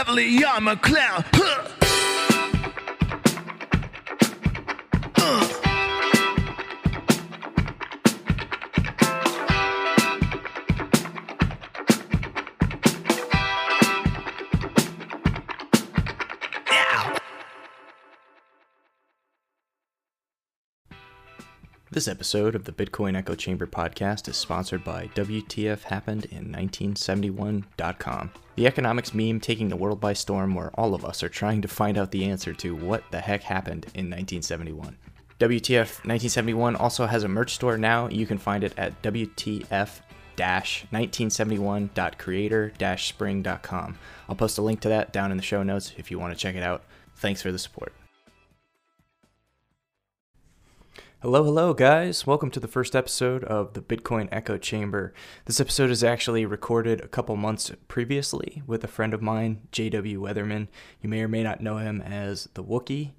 heavily, I'm a clown. Huh. This episode of the Bitcoin Echo Chamber podcast is sponsored by WTF Happened in 1971.com, the economics meme taking the world by storm where all of us are trying to find out the answer to what the heck happened in 1971. WTF 1971 also has a merch store now. You can find it at WTF 1971.creator spring.com. I'll post a link to that down in the show notes if you want to check it out. Thanks for the support. Hello, hello, guys. Welcome to the first episode of the Bitcoin Echo Chamber. This episode is actually recorded a couple months previously with a friend of mine, JW Weatherman. You may or may not know him as the Wookie.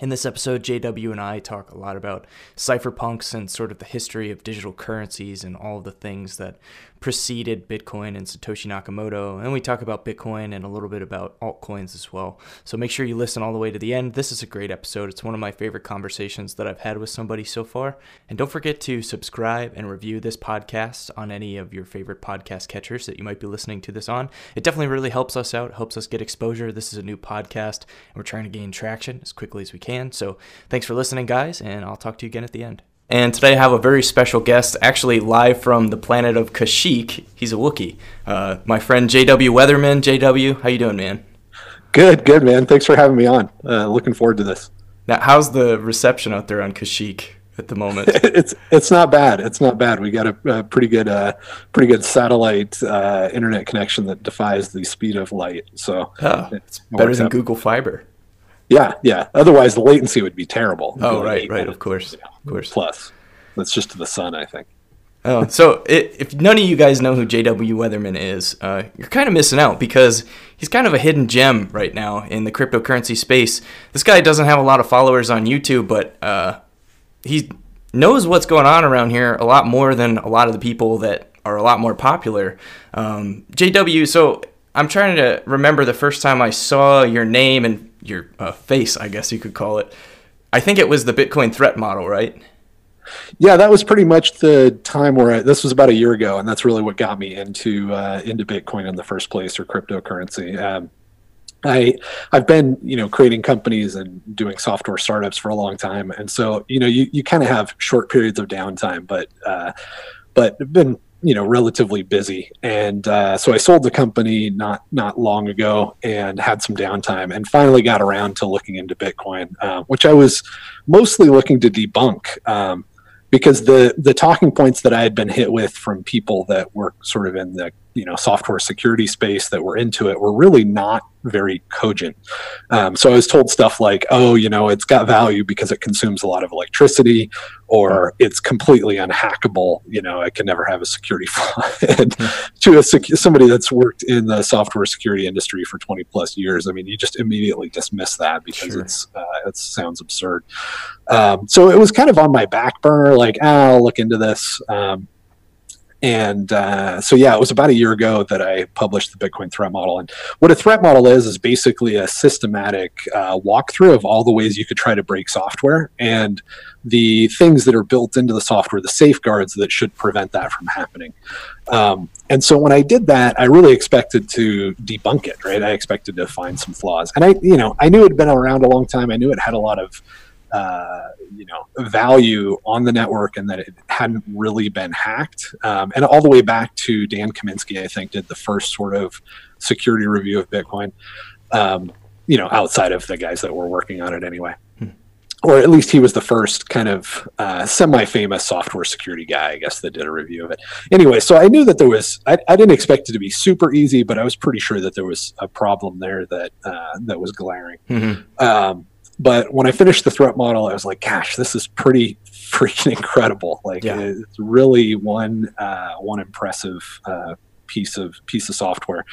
In this episode, JW and I talk a lot about cypherpunks and sort of the history of digital currencies and all of the things that preceded Bitcoin and Satoshi Nakamoto. And we talk about Bitcoin and a little bit about altcoins as well. So make sure you listen all the way to the end. This is a great episode. It's one of my favorite conversations that I've had with somebody so far. And don't forget to subscribe and review this podcast on any of your favorite podcast catchers that you might be listening to this on. It definitely really helps us out, helps us get exposure. This is a new podcast, and we're trying to gain traction as quickly as we can. So thanks for listening, guys, and I'll talk to you again at the end. And today I have a very special guest, actually live from the planet of Kashyyyk. He's a Wookiee. Uh, my friend JW Weatherman. JW, how you doing, man? Good, good, man. Thanks for having me on. Uh, looking forward to this. Now, how's the reception out there on Kashyyyk at the moment? it's it's not bad. It's not bad. We got a, a pretty good uh, pretty good satellite uh, internet connection that defies the speed of light. So oh, it's better than. Google Fiber. Yeah, yeah. Otherwise, the latency would be terrible. Oh, right, right, of course, you know, of course. Plus, that's just to the sun, I think. Oh, so i if none of you guys know who JW Weatherman is, uh, you're kind of missing out because he's kind of a hidden gem right now in the cryptocurrency space. This guy doesn't have a lot of followers on YouTube, but uh, he knows what's going on around here a lot more than a lot of the people that are a lot more popular. Um, JW, so I'm trying to remember the first time I saw your name and your uh, face, I guess you could call it. I think it was the Bitcoin threat model, right? Yeah, that was pretty much the time where I, this was about a year ago, and that's really what got me into uh, into Bitcoin in the first place or cryptocurrency. Um, I I've been you know creating companies and doing software startups for a long time, and so you know you, you kind of have short periods of downtime, but uh, but been you know relatively busy, and uh, so I sold the company not not long ago and had some downtime, and finally got around to looking into Bitcoin, uh, which I was mostly looking to debunk. Um, because the the talking points that I had been hit with from people that were sort of in the you know software security space that were into it were really not very cogent. Um, so I was told stuff like, "Oh, you know, it's got value because it consumes a lot of electricity, or it's completely unhackable. You know, it can never have a security flaw." and to a sec- somebody that's worked in the software security industry for 20 plus years, I mean, you just immediately dismiss that because Sure. it's uh, it sounds absurd. Um, so it was kind of on my back burner, like, ah, I'll look into this. Um, and uh, so, yeah, it was about a year ago that I published the Bitcoin threat model. And what a threat model is, is basically a systematic uh, walkthrough of all the ways you could try to break software and the things that are built into the software, the safeguards that should prevent that from happening. Um, and so when I did that, I really expected to debunk it, right? I expected to find some flaws. And I, you know, I knew it had been around a long time. I knew it had a lot of uh, you know value on the network and that it hadn't really been hacked. Um, and all the way back to dan kaminsky i think did the first sort of security review of bitcoin um, you know outside of the guys that were working on it anyway. Or at least he was the first kind of uh, semi-famous software security guy i guess that did a review of it. Anyway so i knew that there was I, I didn't expect it to be super easy but i was pretty sure that there was a problem there that uh, that was glaring. Mhm. um, but when I finished the threat model, I was like, "Gosh, this is pretty freaking incredible! Like, Yeah. it's really one uh, one impressive uh, piece of piece of software."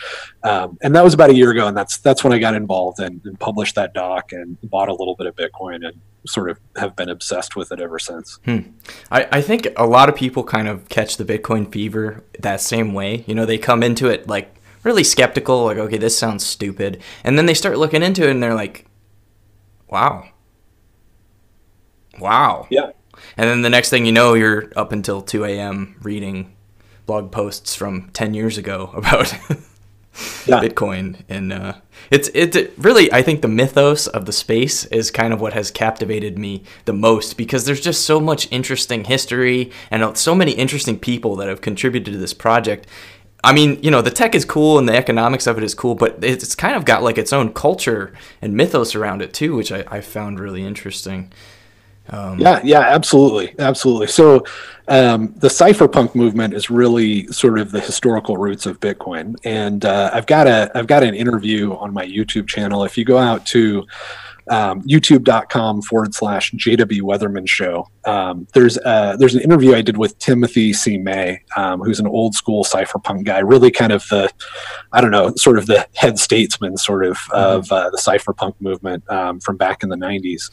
Um, and that was about a year ago, and that's that's when I got involved and, and published that doc and bought a little bit of Bitcoin and sort of have been obsessed with it ever since. I, I think a lot of people kind of catch the Bitcoin fever that same way. You know, they come into it like really skeptical, like, okay, this sounds stupid. And then they start looking into it and they're like, wow. Wow. Yeah. And then the next thing you know, you're up until 2 a.m. reading blog posts from 10 years ago about Yeah. Bitcoin. And uh, it's, it's it really, I think the mythos of the space is kind of what has captivated me the most because there's just so much interesting history and so many interesting people that have contributed to this project. I mean, you know, the tech is cool and the economics of it is cool, but it's kind of got like its own culture and mythos around it too, which I, I found really interesting. Yeah, yeah, absolutely, absolutely. So, um, the cypherpunk movement is really sort of the historical roots of Bitcoin, and uh, I've got a I've got an interview on my YouTube channel. If you go out to um, youtube.com forward slash JW Weatherman show. Um, there's uh, there's an interview I did with Timothy C. May, um, who's an old school cypherpunk guy, really kind of the, I don't know, sort of the head statesman sort of of uh, the cypherpunk movement um, from back in the 90s.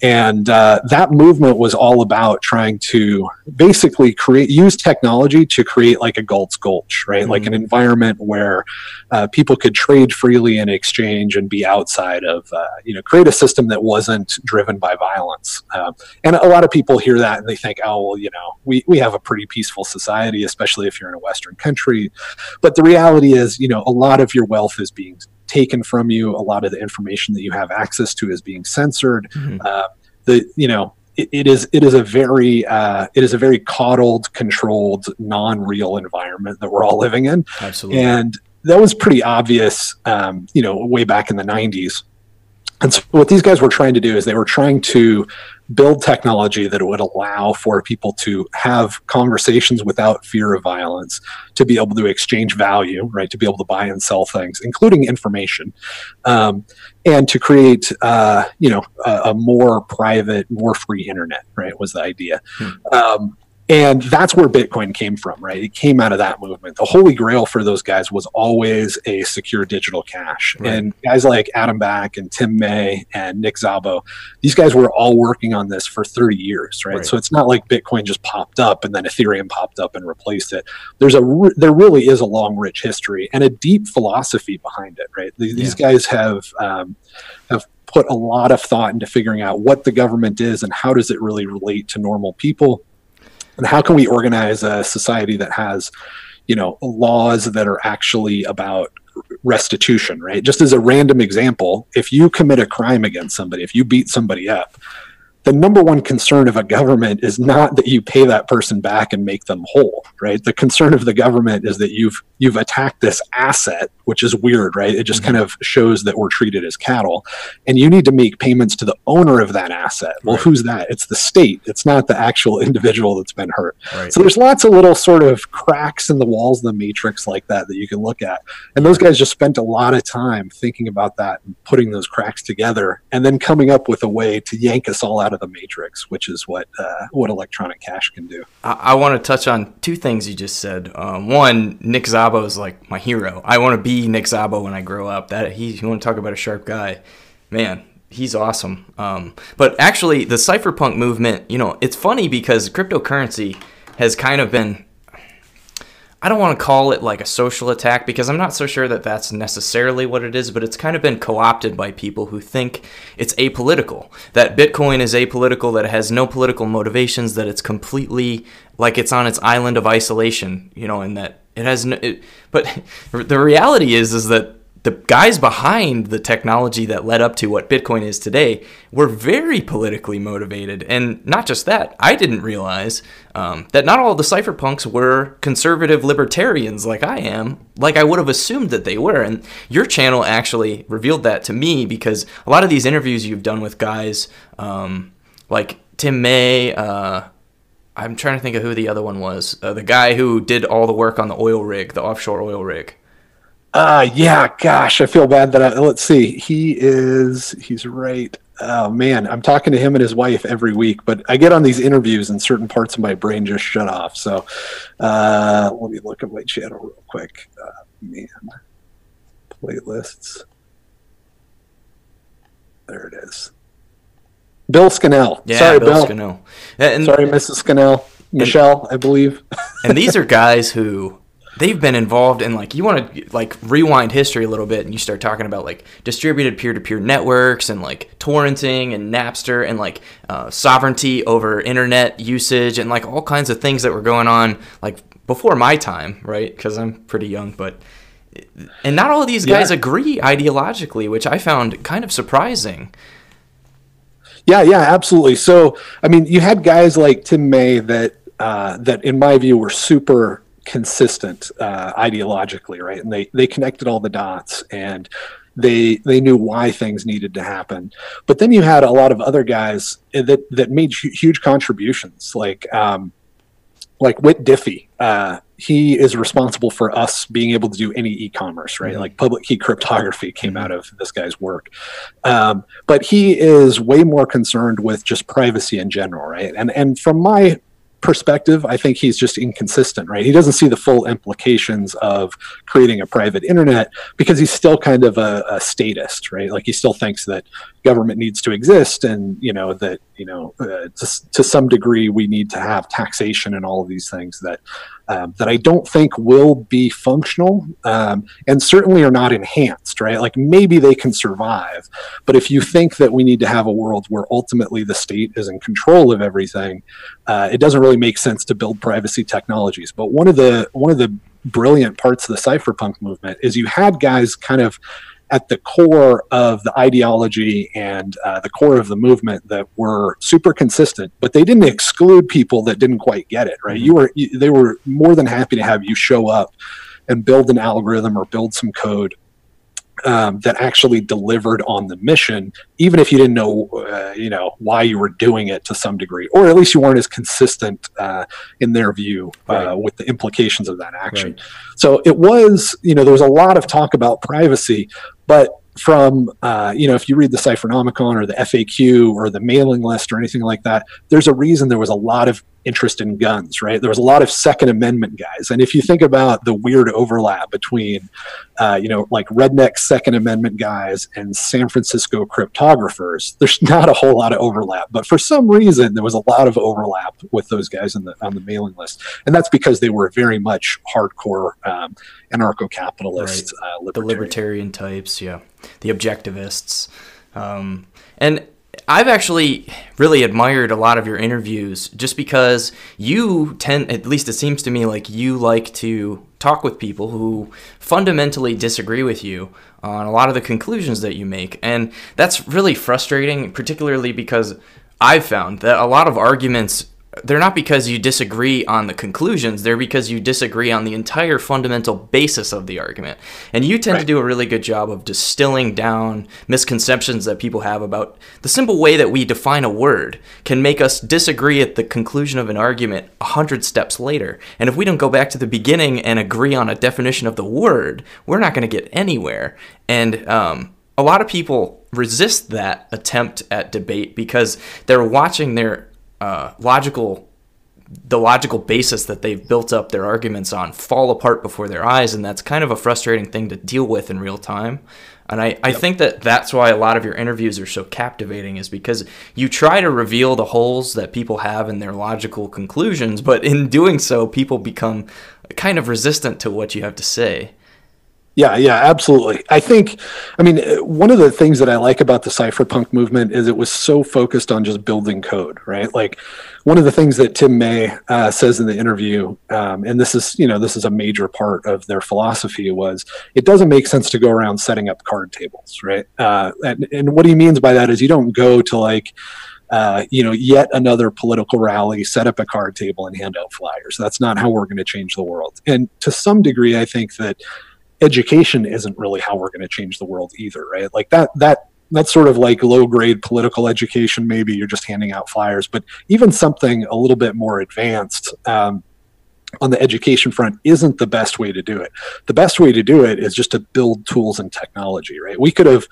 And uh, that movement was all about trying to basically create, use technology to create like a Galt's Gulch, right? Like an environment where uh, people could trade freely in exchange and be outside of, uh, you know, create a system that wasn't driven by violence. Um, and a lot of people hear that and they think, oh, well, you know, we, we have a pretty peaceful society, especially if you're in a Western country. But the reality is, you know, a lot of your wealth is being taken from you. A lot of the information that you have access to is being censored. Uh, the you know it, it is it is a very uh, it is a very coddled, controlled, non-real environment that we're all living in, Absolutely. and that was pretty obvious. Um, you know, way back in the '90s. And so what these guys were trying to do is they were trying to build technology that would allow for people to have conversations without fear of violence, to be able to exchange value, right, to be able to buy and sell things, including information, um, and to create, uh, you know, a, a more private, more free internet, right, was the idea. Um, and that's where Bitcoin came from, right? It came out of that movement. The holy grail for those guys was always a secure digital cash. Right. And guys like Adam Back and Tim May and Nick Szabo, these guys were all working on this for 30 years, right? Right. So it's not like Bitcoin just popped up and then Ethereum popped up and replaced it. There's a re- there really is a long, rich history and a deep philosophy behind it, right? These, these guys have um, have put a lot of thought into figuring out what the government is and how does it really relate to normal people and how can we organize a society that has you know laws that are actually about restitution right? Just as a random example if you commit a crime against somebody if you beat somebody up the number one concern of a government is not that you pay that person back and make them whole right? The concern of the government is that you've you've attacked this asset which is weird right it just kind of shows that we're treated as cattle and you need to make payments to the owner of that asset well Right. who's that it's the state it's not the actual individual that's been hurt Right. so there's lots of little sort of cracks in the walls of the matrix like that that you can look at. And those guys just spent a lot of time thinking about that and putting those cracks together and then coming up with a way to yank us all out of the matrix, which is what uh, what electronic cash can do. I, I want to touch on two things you just said. Um, one, Nick Szabo is like my hero. I want to be Nick Szabo when I grow up. That he, you want to talk about a sharp guy, man. He's awesome. Um, but actually, the cypherpunk movement, you know, it's funny because cryptocurrency has kind of been I don't want to call it like a social attack because I'm not so sure that that's necessarily what it is, but it's kind of been co opted by people who think it's apolitical. That Bitcoin is apolitical, that it has no political motivations, that it's completely like it's on its island of isolation, you know, and that it has no. It, but the reality is, is that the guys behind the technology that led up to what Bitcoin is today were very politically motivated. And not just that, I didn't realize um, that not all the cypherpunks were conservative libertarians like I am, like I would have assumed that they were. And your channel actually revealed that to me because a lot of these interviews you've done with guys um, like Tim May, uh, I'm trying to think of who the other one was. Uh, the guy who did all the work on the oil rig, the offshore oil rig. Uh yeah, gosh, I feel bad that I let's see. He is he's right. Oh man, I'm talking to him and his wife every week, but I get on these interviews and certain parts of my brain just shut off. So uh let me look at my channel real quick. Uh, man. Playlists. There it is. Bill Scannell. Yeah, Sorry, Bill Bill. Scannell. And, Sorry, Mrs. Scannell. Michelle, I believe. and these are guys who they've been involved in like you want to like rewind history a little bit and you start talking about like distributed peer-to-peer networks and like torrenting and napster and like uh, sovereignty over internet usage and like all kinds of things that were going on like before my time right because i'm pretty young but and not all of these guys Yeah. agree ideologically which i found kind of surprising Yeah, yeah, absolutely. So, I mean, you had guys like Tim May that uh, that, in my view, were super consistent uh, ideologically, right? And they they connected all the dots and they they knew why things needed to happen. But then you had a lot of other guys that that made hu- huge contributions, like um, like Whit Diffie. Uh, he is responsible for us being able to do any e-commerce, right? Mhm. Like public key cryptography came out of this guy's work. Um, but he is way more concerned with just privacy in general, right? And and from my perspective, I think he's just inconsistent, right? He doesn't see the full implications of creating a private internet because he's still kind of a, a statist, right? Like he still thinks that government needs to exist, and you know that you know uh, to, to some degree we need to have taxation and all of these things that um, that I don't think will be functional um, and certainly are not enhanced, right? Like maybe they can survive, but if you think that we need to have a world where ultimately the state is in control of everything, uh, it doesn't really make sense to build privacy technologies. But one of the one of the brilliant parts of the cypherpunk movement is you had guys kind of at the core of the ideology and uh, the core of the movement that were super consistent, but they didn't exclude people that didn't quite get it. Right? You were you, they were more than happy to have you show up and build an algorithm or build some code um, that actually delivered on the mission, even if you didn't know, uh, you know, why you were doing it to some degree, or at least you weren't as consistent uh, in their view uh, Right. with the implications of that action. Right. So it was, you know, there was a lot of talk about privacy, but from, uh, you know, if you read the Cyphernomicon or the FAQ or the mailing list or anything like that, there's a reason there was a lot of interest in guns, right? There was a lot of Second Amendment guys. And if you think about the weird overlap between, uh, you know, like redneck Second Amendment guys and San Francisco cryptographers, there's not a whole lot of overlap. But for some reason, there was a lot of overlap with those guys the, on the mailing list. And that's because they were very much hardcore um, anarcho capitalist, uh, the libertarian. libertarian types, yeah, the objectivists, um, and I've actually really admired a lot of your interviews just because you tend, at least it seems to me, like you like to talk with people who fundamentally disagree with you on a lot of the conclusions that you make, and that's really frustrating, particularly because I've found that a lot of arguments they're not because you disagree on the conclusions they're because you disagree on the entire fundamental basis of the argument. And you tend to do a really good job of distilling down misconceptions that people have about the simple way that we define a word can make us disagree at the conclusion of an argument a hundred steps later. And if we don't go back to the beginning and agree on a definition of the word we're not going to get anywhere. And um, a lot of people resist that attempt at debate because they're watching their uh, logical the logical basis that they've built up their arguments on fall apart before their eyes and that's kind of a frustrating thing to deal with in real time. And I, I think that that's why a lot of your interviews are so captivating is because you try to reveal the holes that people have in their logical conclusions but in doing so people become kind of resistant to what you have to say Yeah, yeah, absolutely. I think, I mean, one of the things that I like about the cypherpunk movement is it was so focused on just building code, right? Like, one of the things that Tim May uh, says in the interview, um, and this is, you know, this is a major part of their philosophy, was it doesn't make sense to go around setting up card tables, right? Uh, and, and what he means by that is you don't go to like, uh, you know, yet another political rally, set up a card table and hand out flyers. That's not how we're going to change the world. And to some degree, I think that education isn't really how we're going to change the world either, right? Like that that that's sort of like low grade political education. Maybe you're just handing out flyers, but even something a little bit more advanced. Um, on the education front isn't the best way to do it. The best way to do it is just to build tools and technology, right? We could have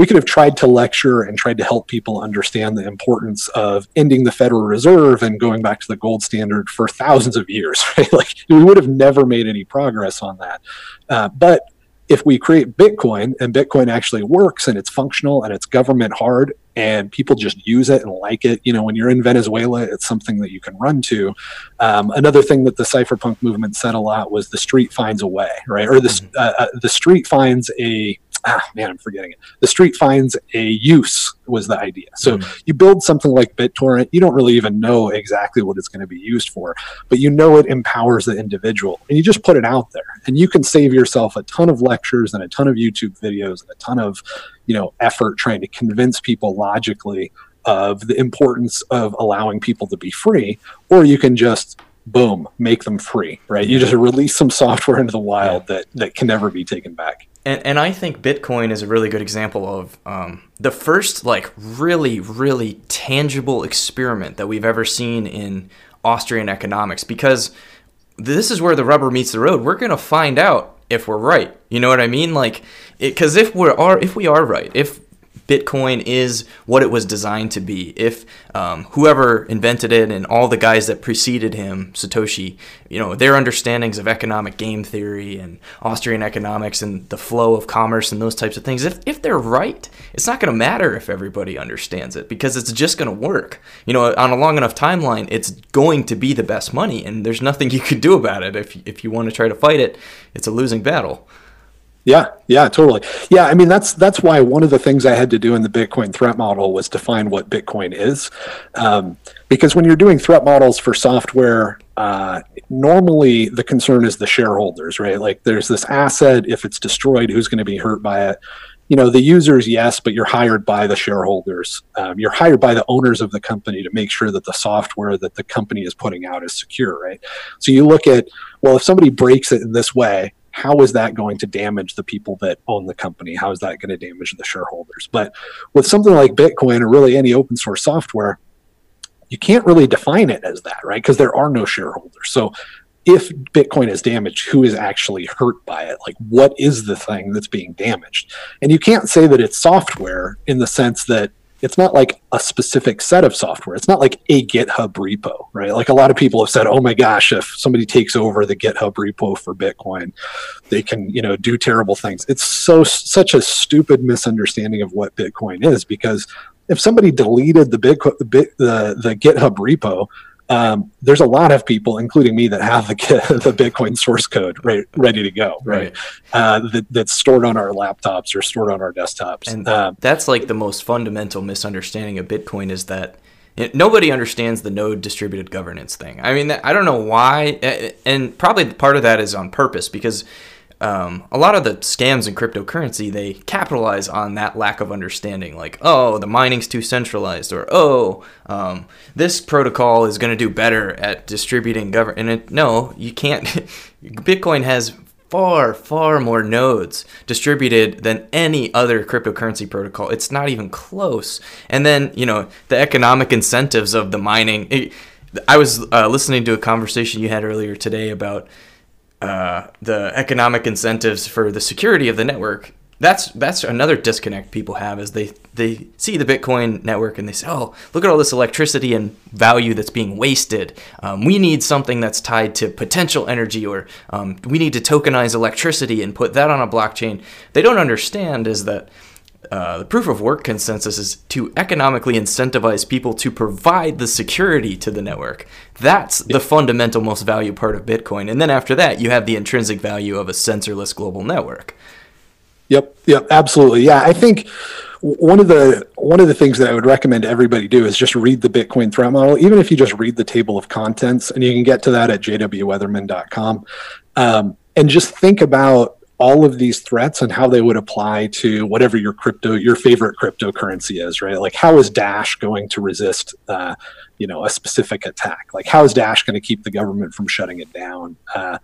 we could have tried to lecture and tried to help people understand the importance of ending the Federal Reserve and going back to the gold standard for thousands of years, right? Like we would have never made any progress on that. Uh, but if we create Bitcoin and Bitcoin actually works and it's functional and it's government hard, and people just use it and like it. You know, when you're in Venezuela, it's something that you can run to. Um, another thing that the cypherpunk movement said a lot was the street finds a way, right? Or the Mhm. uh, uh, the street finds a ah man, I'm forgetting it. The street finds a use was the idea. So you build something like BitTorrent, you don't really even know exactly what it's going to be used for, but you know it empowers the individual, and you just put it out there, and you can save yourself a ton of lectures and a ton of YouTube videos and a ton of you know effort trying to convince people logically of the importance of allowing people to be free or you can just boom make them free right? You just release some software into the wild that that can never be taken back And, and I think Bitcoin is a really good example of um, the first, like, really, really tangible experiment that we've ever seen in Austrian economics because this is where the rubber meets the road. We're going to find out if we're right. You know what I mean? Like, because if we are, if we are right, if Bitcoin is what it was designed to be. If um, whoever invented it and all the guys that preceded him, Satoshi, you know, their understandings of economic game theory and Austrian economics and the flow of commerce and those types of things, if, if they're right, it's not going to matter if everybody understands it because it's just going to work. You know, on a long enough timeline, it's going to be the best money and there's nothing you could do about it. If, if you want to try to fight it, it's a losing battle. Yeah, yeah, totally. Yeah, I mean that's that's why one of the things I had to do in the Bitcoin threat model was define what Bitcoin is, um, because when you're doing threat models for software, uh, normally the concern is the shareholders, right? Like there's this asset, if it's destroyed, who's going to be hurt by it? You know, the users, yes, but you're hired by the shareholders. Um, you're hired by the owners of the company to make sure that the software that the company is putting out is secure, right? So you look at, well, if somebody breaks it in this way, how is that going to damage the people that own the company? How is that going to damage the shareholders? But with something like Bitcoin or really any open source software, you can't really define it as that, right? Because there are no shareholders. So if Bitcoin is damaged, who is actually hurt by it? Like, what is the thing that's being damaged? And you can't say that it's software in the sense that it's not like a specific set of software. It's not like a GitHub repo, right? Like a lot of people have said, "Oh my gosh, if somebody takes over the GitHub repo for Bitcoin, they can, you know, do terrible things." It's so such a stupid misunderstanding of what Bitcoin is because if somebody deleted the Bitcoin the, the GitHub repo, um, there's a lot of people, including me, that have the the Bitcoin source code right, ready to go, right? Uh, that, that's stored on our laptops or stored on our desktops. And Um, that's like the most fundamental misunderstanding of Bitcoin is that it, nobody understands the node distributed governance thing. I mean, I don't know why, and probably part of that is on purpose because um, a lot of the scams in cryptocurrency they capitalize on that lack of understanding. Like, oh, the mining's too centralized, or oh, um, this protocol is going to do better at distributing government And it, no, you can't. Bitcoin has far, far more nodes distributed than any other cryptocurrency protocol. It's not even close. And then, you know, the economic incentives of the mining. It, I was uh, listening to a conversation you had earlier today about uh, the economic incentives for the security of the network. That's that's another disconnect people have is they they see the Bitcoin network and they say, oh, look at all this electricity and value that's being wasted. Um, we need something that's tied to potential energy, or um, we need to tokenize electricity and put that on a blockchain. They don't understand is that uh, the proof of work consensus is to economically incentivize people to provide the security to the network. That's the fundamental, most value part of Bitcoin. And then after that, you have the intrinsic value of a sensorless global network. Yep, yep, absolutely. Yeah, I think one of the one of the things that I would recommend everybody do is just read the Bitcoin threat model, even if you just read the table of contents, and you can get to that at jwweatherman.com, um, and just think about all of these threats and how they would apply to whatever your crypto, your favorite cryptocurrency is, right? Like, how is Dash going to resist, uh, you know, a specific attack? Like, how is Dash going to keep the government from shutting it down uh,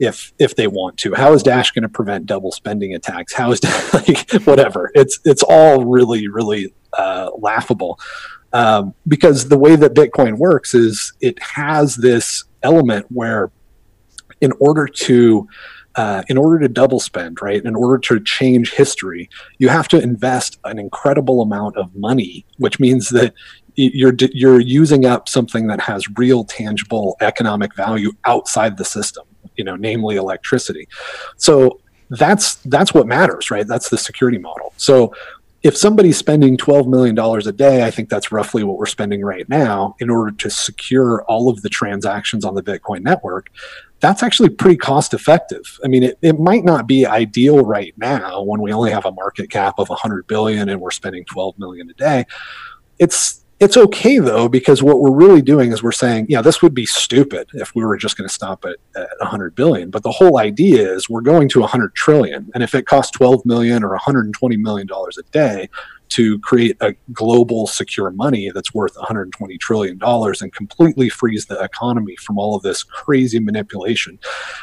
if if they want to? How is Dash going to prevent double spending attacks? How is like whatever? It's it's all really really uh, laughable um, because the way that Bitcoin works is it has this element where, in order to uh, in order to double spend, right, in order to change history, you have to invest an incredible amount of money, which means that you're you're using up something that has real tangible economic value outside the system, you know, namely electricity. So that's that's what matters, right? That's the security model. So if somebody's spending $12 million a day, I think that's roughly what we're spending right now in order to secure all of the transactions on the Bitcoin network. That's actually pretty cost effective. I mean, it, it might not be ideal right now when we only have a market cap of 100 billion and we're spending 12 million a day. It's it's okay though because what we're really doing is we're saying yeah this would be stupid if we were just going to stop at, at 100 billion. But the whole idea is we're going to 100 trillion. And if it costs 12 million or 120 million dollars a day to create a global secure money that's worth 120 trillion dollars and completely frees the economy from all of this crazy manipulation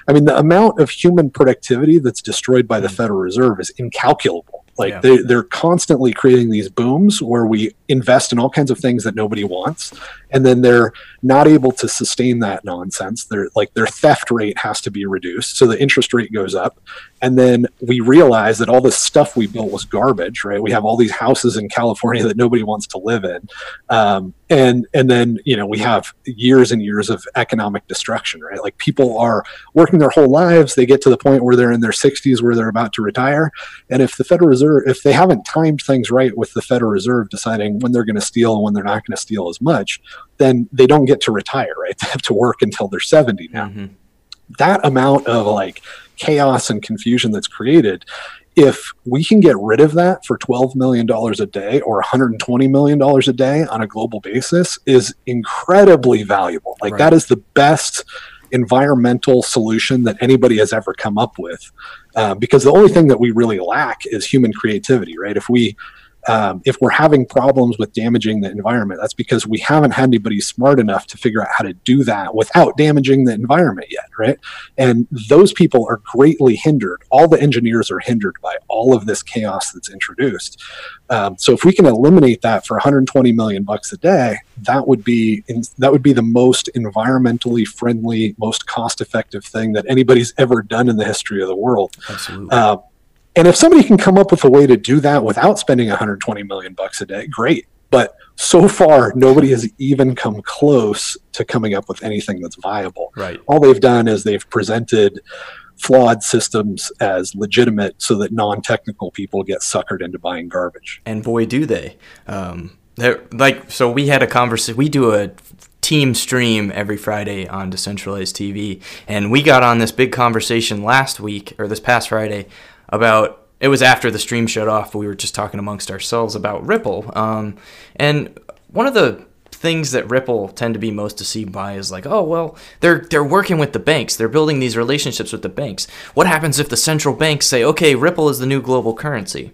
i mean the amount of human productivity that's destroyed by the mm. federal reserve is incalculable like yeah. they, they're constantly creating these booms where we invest in all kinds of things that nobody wants and then they're not able to sustain that nonsense. They're like their theft rate has to be reduced so the interest rate goes up. And then we realize that all this stuff we built was garbage right? We have all these houses in california that nobody wants to live in. Um, and and then you know we have years and years of economic destruction right? Like people are working their whole lives. They get to the point where they're in their 60s where they're about to retire. And if the federal reserve if they haven't timed things right with the federal reserve deciding when they're going to steal and when they're not going to steal as much then they don't get to retire, right? They have to work until they're 70 now. Mm-hmm. That amount of like chaos and confusion that's created, if we can get rid of that for $12 million a day or $120 million a day on a global basis, is incredibly valuable. Like, right. that is the best environmental solution that anybody has ever come up with. Uh, because the only thing that we really lack is human creativity, right? If we um, if we're having problems with damaging the environment, that's because we haven't had anybody smart enough to figure out how to do that without damaging the environment yet, right? And those people are greatly hindered. All the engineers are hindered by all of this chaos that's introduced. Um, so if we can eliminate that for 120 million bucks a day, that would be in, that would be the most environmentally friendly, most cost-effective thing that anybody's ever done in the history of the world. Absolutely. Uh, and if somebody can come up with a way to do that without spending 120 million bucks a day, great. But so far, nobody has even come close to coming up with anything that's viable. Right. All they've done is they've presented flawed systems as legitimate so that non-technical people get suckered into buying garbage. And boy, do they. Um, like, so we had a conversation. We do a team stream every Friday on Decentralized TV, and we got on this big conversation last week or this past Friday about it was after the stream shut off. We were just talking amongst ourselves about Ripple. Um, and one of the things that Ripple tend to be most deceived by is like, oh well, they're they're working with the banks. They're building these relationships with the banks. What happens if the central banks say, okay, Ripple is the new global currency?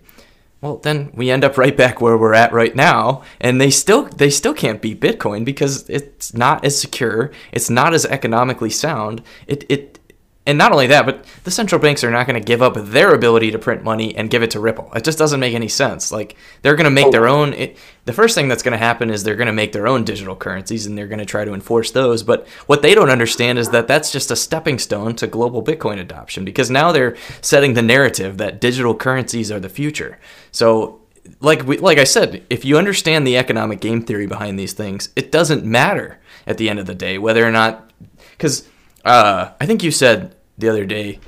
Well, then we end up right back where we're at right now, and they still they still can't beat Bitcoin because it's not as secure, it's not as economically sound. It it and not only that, but the central banks are not going to give up their ability to print money and give it to Ripple. It just doesn't make any sense. Like they're going to make oh. their own. It, the first thing that's going to happen is they're going to make their own digital currencies and they're going to try to enforce those. But what they don't understand is that that's just a stepping stone to global Bitcoin adoption because now they're setting the narrative that digital currencies are the future. So like we, like I said, if you understand the economic game theory behind these things, it doesn't matter at the end of the day whether or not because uh, I think you said the other day,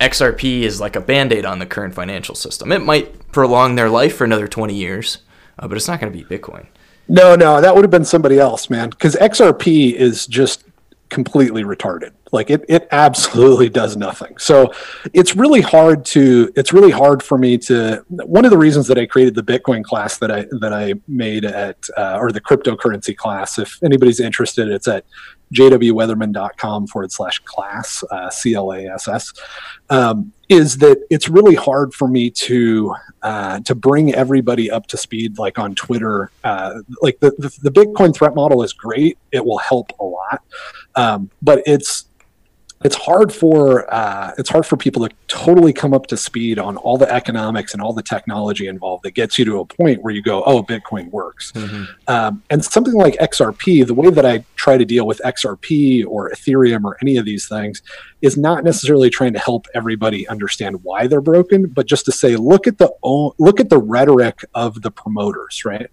XRP is like a band aid on the current financial system. It might prolong their life for another 20 years, uh, but it's not going to be Bitcoin. No, no, that would have been somebody else, man. Because XRP is just completely retarded. Like it, it absolutely does nothing. So it's really hard to, it's really hard for me to. One of the reasons that I created the Bitcoin class that I that I made at, uh, or the cryptocurrency class, if anybody's interested, it's at jwweatherman.com forward slash class, uh, C L A S S, um, is that it's really hard for me to uh, to bring everybody up to speed, like on Twitter. Uh, like the, the, the Bitcoin threat model is great; it will help a lot, um, but it's it's hard for uh, it's hard for people to totally come up to speed on all the economics and all the technology involved that gets you to a point where you go, oh, Bitcoin works. Mm-hmm. Um, and something like XRP, the way that I try to deal with XRP or Ethereum or any of these things is not necessarily trying to help everybody understand why they're broken, but just to say, look at the look at the rhetoric of the promoters, right?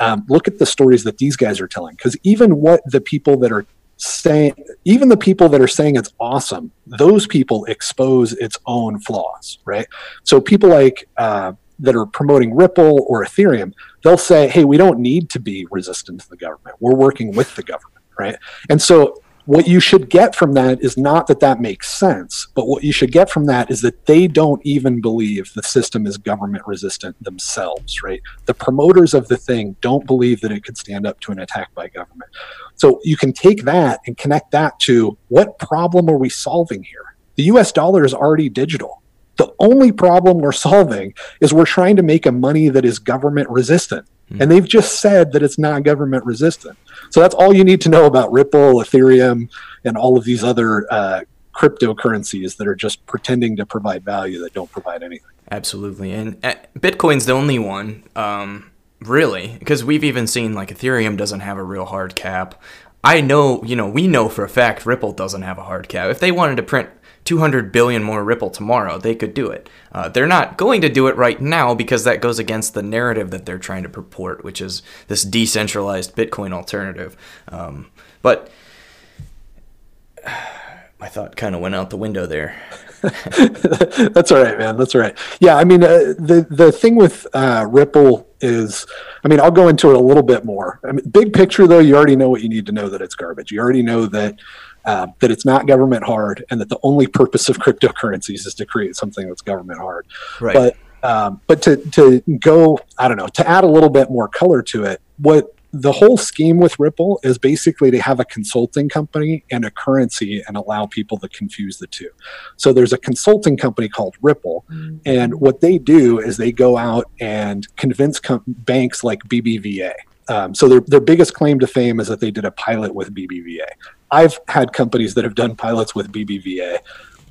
Um, look at the stories that these guys are telling because even what the people that are saying even the people that are saying it's awesome those people expose its own flaws right so people like uh, that are promoting Ripple or Ethereum, they'll say, "Hey, we don't need to be resistant to the government. We're working with the government." Right? And so what you should get from that is not that that makes sense, but what you should get from that is that they don't even believe the system is government resistant themselves, right? The promoters of the thing don't believe that it could stand up to an attack by government. So you can take that and connect that to what problem are we solving here? The US dollar is already digital. The only problem we're solving is we're trying to make a money that is government resistant. And they've just said that it's not government resistant. So that's all you need to know about Ripple, Ethereum, and all of these other uh, cryptocurrencies that are just pretending to provide value that don't provide anything. Absolutely, and uh, Bitcoin's the only one, um, really, because we've even seen like Ethereum doesn't have a real hard cap. I know, you know, we know for a fact Ripple doesn't have a hard cap. If they wanted to print 200 billion more Ripple tomorrow, they could do it. Uh, they're not going to do it right now because that goes against the narrative that they're trying to purport, which is this decentralized Bitcoin alternative. Um, but my thought kind of went out the window there. That's all right, man. That's all right. Yeah, I mean, uh, the the thing with uh, Ripple is, I mean, I'll go into it a little bit more. I mean, big picture though, you already know what you need to know that it's garbage. You already know that uh, that it's not government hard, and that the only purpose of cryptocurrencies is to create something that's government hard. Right. But um, but to to go, I don't know, to add a little bit more color to it, what the whole scheme with Ripple is basically to have a consulting company and a currency and allow people to confuse the two. So there's a consulting company called Ripple, and what they do is they go out and convince com- banks like BBVA. Um, so their, their biggest claim to fame is that they did a pilot with BBVA. I've had companies that have done pilots with BBVA.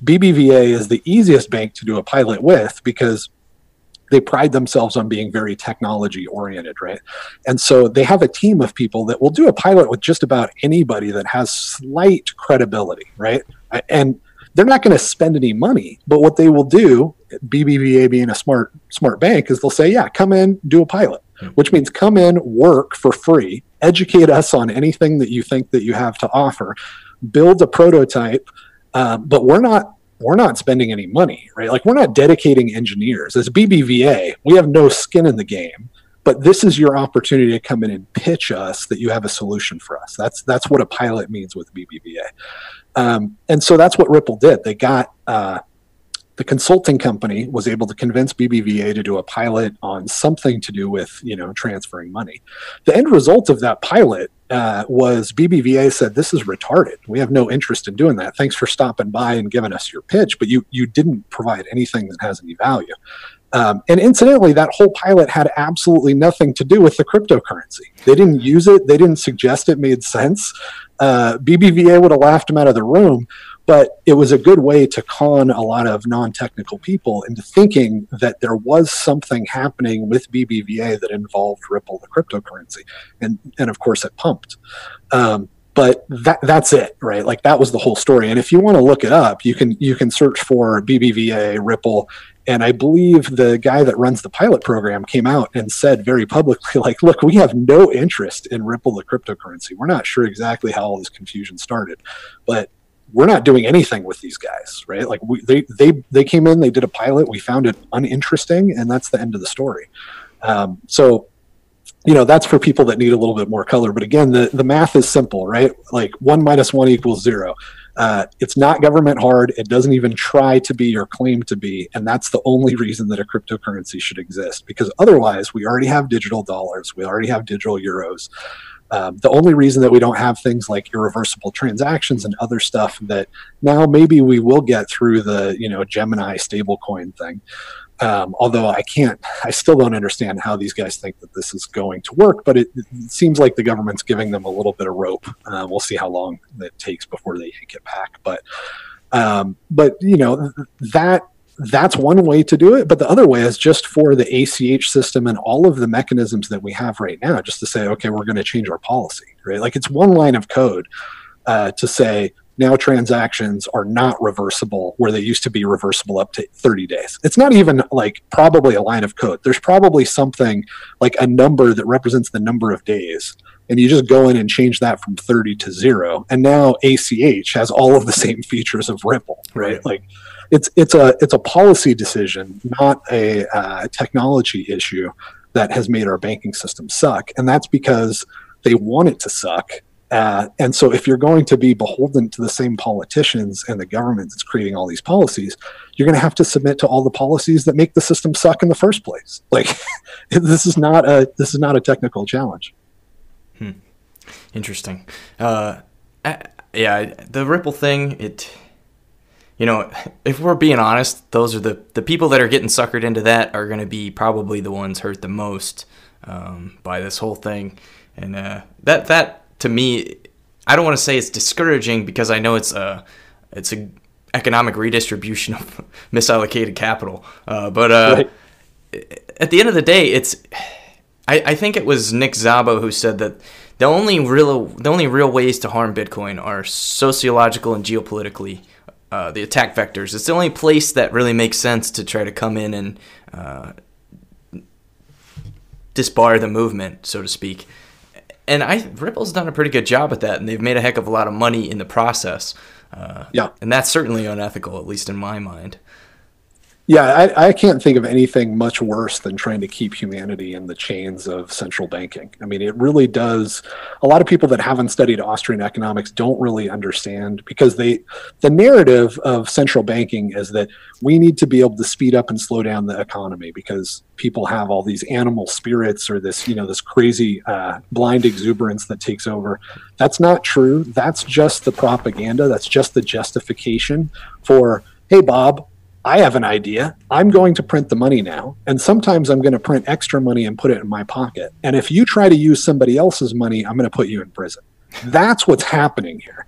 BBVA is the easiest bank to do a pilot with because they pride themselves on being very technology oriented, right? And so they have a team of people that will do a pilot with just about anybody that has slight credibility, right? And they're not going to spend any money, but what they will do, BBVA being a smart smart bank, is they'll say, "Yeah, come in, do a pilot," which means come in, work for free, educate us on anything that you think that you have to offer, build a prototype, um, but we're not we're not spending any money, right? Like we're not dedicating engineers. As BBVA, we have no skin in the game, but this is your opportunity to come in and pitch us that you have a solution for us. That's that's what a pilot means with BBVA, um, and so that's what Ripple did. They got uh, the consulting company was able to convince BBVA to do a pilot on something to do with you know transferring money. The end result of that pilot uh, was BBVA said this is retarded. We have no interest in doing that. Thanks for stopping by and giving us your pitch, but you you didn't provide anything that has any value. Um, and incidentally, that whole pilot had absolutely nothing to do with the cryptocurrency. They didn't use it. They didn't suggest it made sense. Uh, BBVA would have laughed him out of the room, but it was a good way to con a lot of non-technical people into thinking that there was something happening with BBVA that involved Ripple, the cryptocurrency, and and of course it pumped. Um, but that that's it, right? Like that was the whole story. And if you want to look it up, you can you can search for BBVA Ripple, and I believe the guy that runs the pilot program came out and said very publicly, like, look, we have no interest in Ripple, the cryptocurrency. We're not sure exactly how all this confusion started, but we're not doing anything with these guys, right? Like we, they, they, they came in, they did a pilot, we found it uninteresting, and that's the end of the story. Um, so, you know, that's for people that need a little bit more color. But again, the, the math is simple, right? Like one minus one equals zero. Uh, it's not government hard. It doesn't even try to be or claim to be. And that's the only reason that a cryptocurrency should exist because otherwise, we already have digital dollars, we already have digital euros. Um, the only reason that we don't have things like irreversible transactions and other stuff that now maybe we will get through the you know Gemini stablecoin thing. Um, although I can't, I still don't understand how these guys think that this is going to work. But it, it seems like the government's giving them a little bit of rope. Uh, we'll see how long it takes before they get back. But um, but you know that that's one way to do it. But the other way is just for the ACH system and all of the mechanisms that we have right now, just to say, okay, we're going to change our policy, right? Like it's one line of code uh, to say now transactions are not reversible where they used to be reversible up to 30 days. It's not even like probably a line of code. There's probably something like a number that represents the number of days. And you just go in and change that from 30 to zero. And now ACH has all of the same features of Ripple, right? Right. Like, it's it's a it's a policy decision, not a uh, technology issue that has made our banking system suck, and that's because they want it to suck. Uh, and so, if you're going to be beholden to the same politicians and the government that's creating all these policies, you're going to have to submit to all the policies that make the system suck in the first place. Like, this is not a this is not a technical challenge. Hmm. Interesting. Uh, yeah, the Ripple thing. It, you know, if we're being honest, those are the the people that are getting suckered into that are going to be probably the ones hurt the most um, by this whole thing, and uh, that that to me, I don't want to say it's discouraging because I know it's a it's a economic redistribution of misallocated capital, uh, but uh, right. at the end of the day, it's. I, I think it was Nick Szabo who said that the only real the only real ways to harm Bitcoin are sociological and geopolitically. Uh, the attack vectors. It's the only place that really makes sense to try to come in and uh, disbar the movement, so to speak. And I Ripple's done a pretty good job at that, and they've made a heck of a lot of money in the process. Uh, yeah, and that's certainly unethical, at least in my mind. Yeah, I, I, can't think of anything much worse than trying to keep humanity in the chains of central banking. I mean, it really does. A lot of people that haven't studied Austrian economics don't really understand because they, the narrative of central banking is that we need to be able to speed up and slow down the economy because people have all these animal spirits or this, you know, this crazy uh, blind exuberance that takes over. That's not true. That's just the propaganda. That's just the justification for, hey, Bob, I have an idea. I'm going to print the money now. And sometimes I'm going to print extra money and put it in my pocket. And if you try to use somebody else's money, I'm going to put you in prison. That's what's happening here.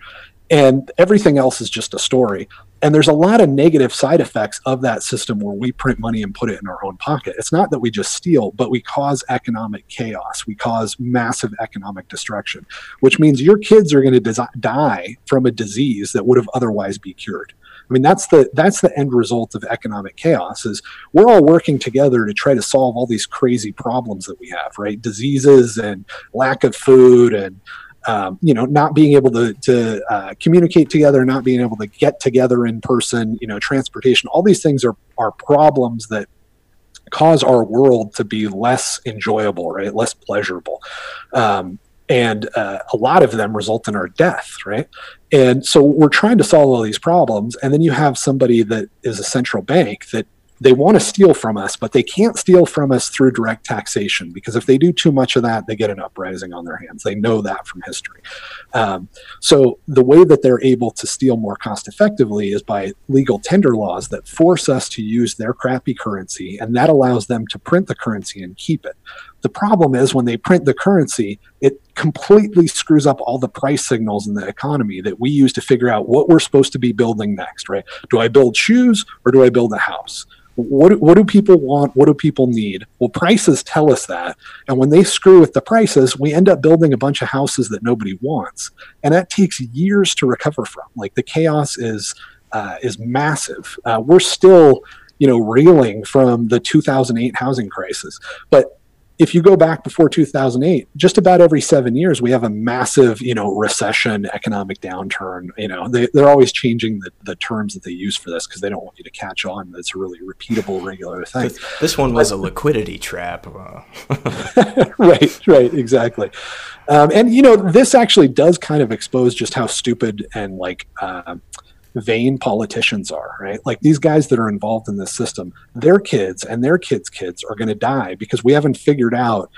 And everything else is just a story. And there's a lot of negative side effects of that system where we print money and put it in our own pocket. It's not that we just steal, but we cause economic chaos. We cause massive economic destruction, which means your kids are going to des- die from a disease that would have otherwise be cured. I mean, that's the that's the end result of economic chaos. Is we're all working together to try to solve all these crazy problems that we have, right? Diseases and lack of food and um, you know, not being able to, to uh, communicate together, not being able to get together in person, you know, transportation, all these things are, are problems that cause our world to be less enjoyable, right? Less pleasurable. Um, and uh, a lot of them result in our death right and so we're trying to solve all these problems and then you have somebody that is a central bank that they want to steal from us, but they can't steal from us through direct taxation because if they do too much of that, they get an uprising on their hands. They know that from history. Um, so the way that they're able to steal more cost effectively is by legal tender laws that force us to use their crappy currency, and that allows them to print the currency and keep it. The problem is when they print the currency, it completely screws up all the price signals in the economy that we use to figure out what we're supposed to be building next, right? Do I build shoes or do I build a house? what, what do people want? What do people need? Well, prices tell us that. And when they screw with the prices, we end up building a bunch of houses that nobody wants. And that takes years to recover from. Like the chaos is, uh, is massive. Uh, we're still, you know, reeling from the 2008 housing crisis. But if you go back before 2008 just about every seven years we have a massive you know recession economic downturn you know they, they're always changing the, the terms that they use for this because they don't want you to catch on. That it's a really repeatable regular thing. This one was a liquidity trap. Right right exactly. Um, and you know this actually does kind of expose just how stupid and like uh, vain politicians are, right? Like these guys that are involved in this system, their kids and their kids' kids are going to die because we haven't figured out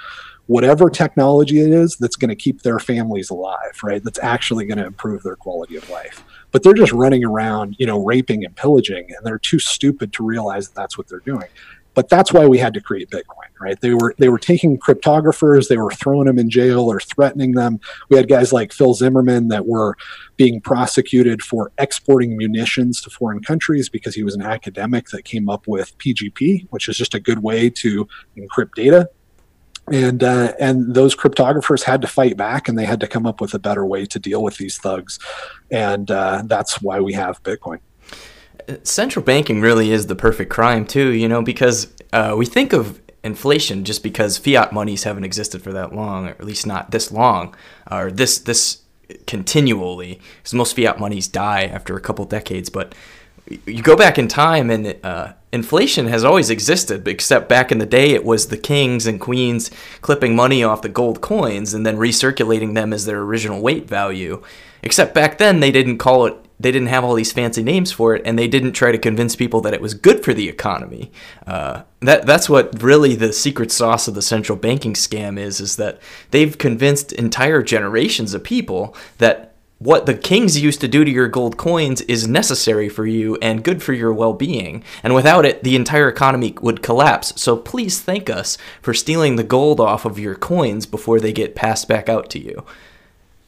whatever technology it is that's going to keep their families alive, right? That's actually going to improve their quality of life. But they're just running around, you know, raping and pillaging, and they're too stupid to realize that that's what they're doing. But that's why we had to create Bitcoin, right? They were they were taking cryptographers, they were throwing them in jail or threatening them. We had guys like Phil Zimmermann that were being prosecuted for exporting munitions to foreign countries because he was an academic that came up with PGP, which is just a good way to encrypt data. And uh, and those cryptographers had to fight back, and they had to come up with a better way to deal with these thugs, and uh, that's why we have Bitcoin central banking really is the perfect crime too, you know, because uh, we think of inflation just because fiat monies haven't existed for that long, or at least not this long, or this this continually. Because most fiat monies die after a couple decades, but you go back in time and uh, inflation has always existed, except back in the day it was the kings and queens clipping money off the gold coins and then recirculating them as their original weight value. Except back then they didn't call it they didn't have all these fancy names for it, and they didn't try to convince people that it was good for the economy. Uh, that that's what really the secret sauce of the central banking scam is: is that they've convinced entire generations of people that what the kings used to do to your gold coins is necessary for you and good for your well-being. And without it the entire economy would collapse. So please thank us for stealing the gold off of your coins before they get passed back out to you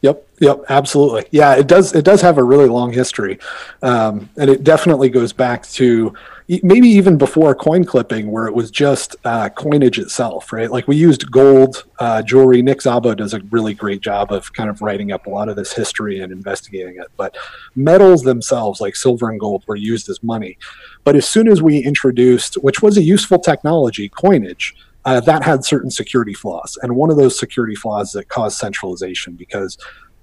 Yep, yep, absolutely. Yeah, it does. It does have a really long history, um, and it definitely goes back to maybe even before coin clipping, where it was just uh, coinage itself, right? Like we used gold uh, jewelry. Nick Szabo does a really great job of kind of writing up a lot of this history and investigating it. But metals themselves, like silver and gold, were used as money. But as soon as we introduced, which was a useful technology, coinage uh, that had certain security flaws. And one of those security flaws that caused centralization because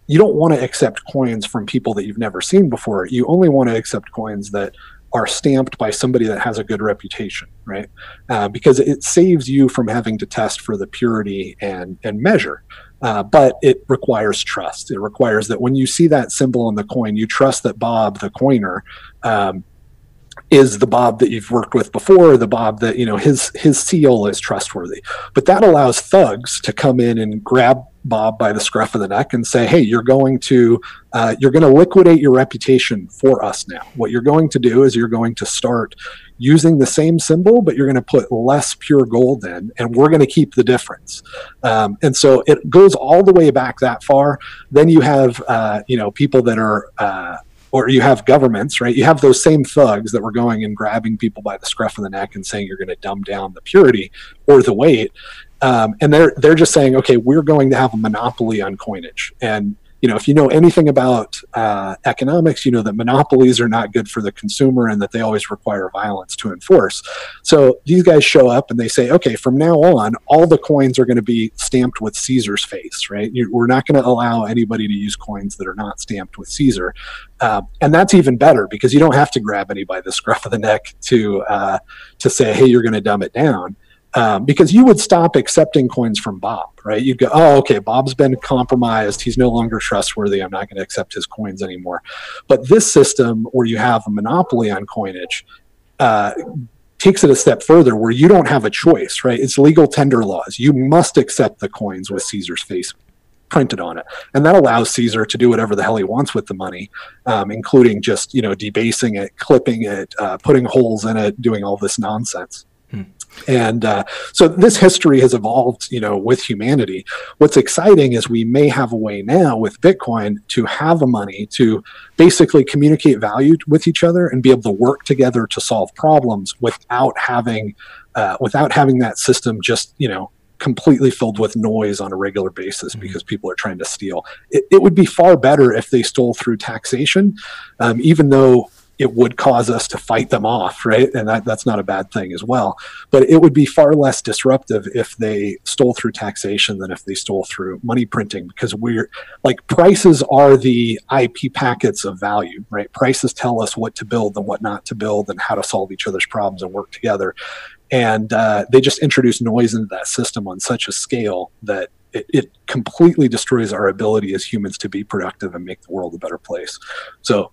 you don't want to accept coins from people that you've never seen before. You only want to accept coins that are stamped by somebody that has a good reputation, right? Uh, because it saves you from having to test for the purity and and measure. Uh, but it requires trust. It requires that when you see that symbol on the coin, you trust that Bob, the coiner, um, is the Bob that you've worked with before, the Bob that you know his his seal is trustworthy. But that allows thugs to come in and grab Bob by the scruff of the neck and say, "Hey, you're going to uh, you're going to liquidate your reputation for us now. What you're going to do is you're going to start using the same symbol, but you're going to put less pure gold in, and we're going to keep the difference." Um, and so it goes all the way back that far. Then you have uh, you know people that are uh, or you have governments, right? You have those same thugs that were going and grabbing people by the scruff of the neck and saying you're going to dumb down the purity or the weight, um, and they're they're just saying, okay, we're going to have a monopoly on coinage, and you know, if you know anything about uh, economics, you know that monopolies are not good for the consumer and that they always require violence to enforce. So these guys show up and they say, okay, from now on, all the coins are going to be stamped with Caesar's face, right? You, we're not going to allow anybody to use coins that are not stamped with Caesar. Uh, and that's even better because you don't have to grab anybody by the scruff of the neck to uh, to say, hey, you're going to dumb it down um, because you would stop accepting coins from Bob, right? You'd go, oh, okay, Bob's been compromised. He's no longer trustworthy. I'm not going to accept his coins anymore. But this system, where you have a monopoly on coinage, uh, takes it a step further where you don't have a choice, right? It's legal tender laws. You must accept the coins with Caesar's face printed on it, and that allows Caesar to do whatever the hell he wants with the money, um, including just you know debasing it, clipping it, uh, putting holes in it, doing all this nonsense. Hmm. And uh, so this history has evolved, you know, with humanity. What's exciting is we may have a way now with Bitcoin to have a money to basically communicate value with each other and be able to work together to solve problems without having uh, without having that system just, you know, completely filled with noise on a regular basis mm-hmm. because people are trying to steal. It, it, would be far better if they stole through taxation, um, even though it would cause us to fight them off, right? And that, that's not a bad thing as well. But it would be far less disruptive if they stole through taxation than if they stole through money printing, because we're like prices are the IP packets of value, right? Prices tell us what to build and what not to build and how to solve each other's problems and work together. And uh, they just introduce noise into that system on such a scale that it, it, completely destroys our ability as humans to be productive and make the world a better place. So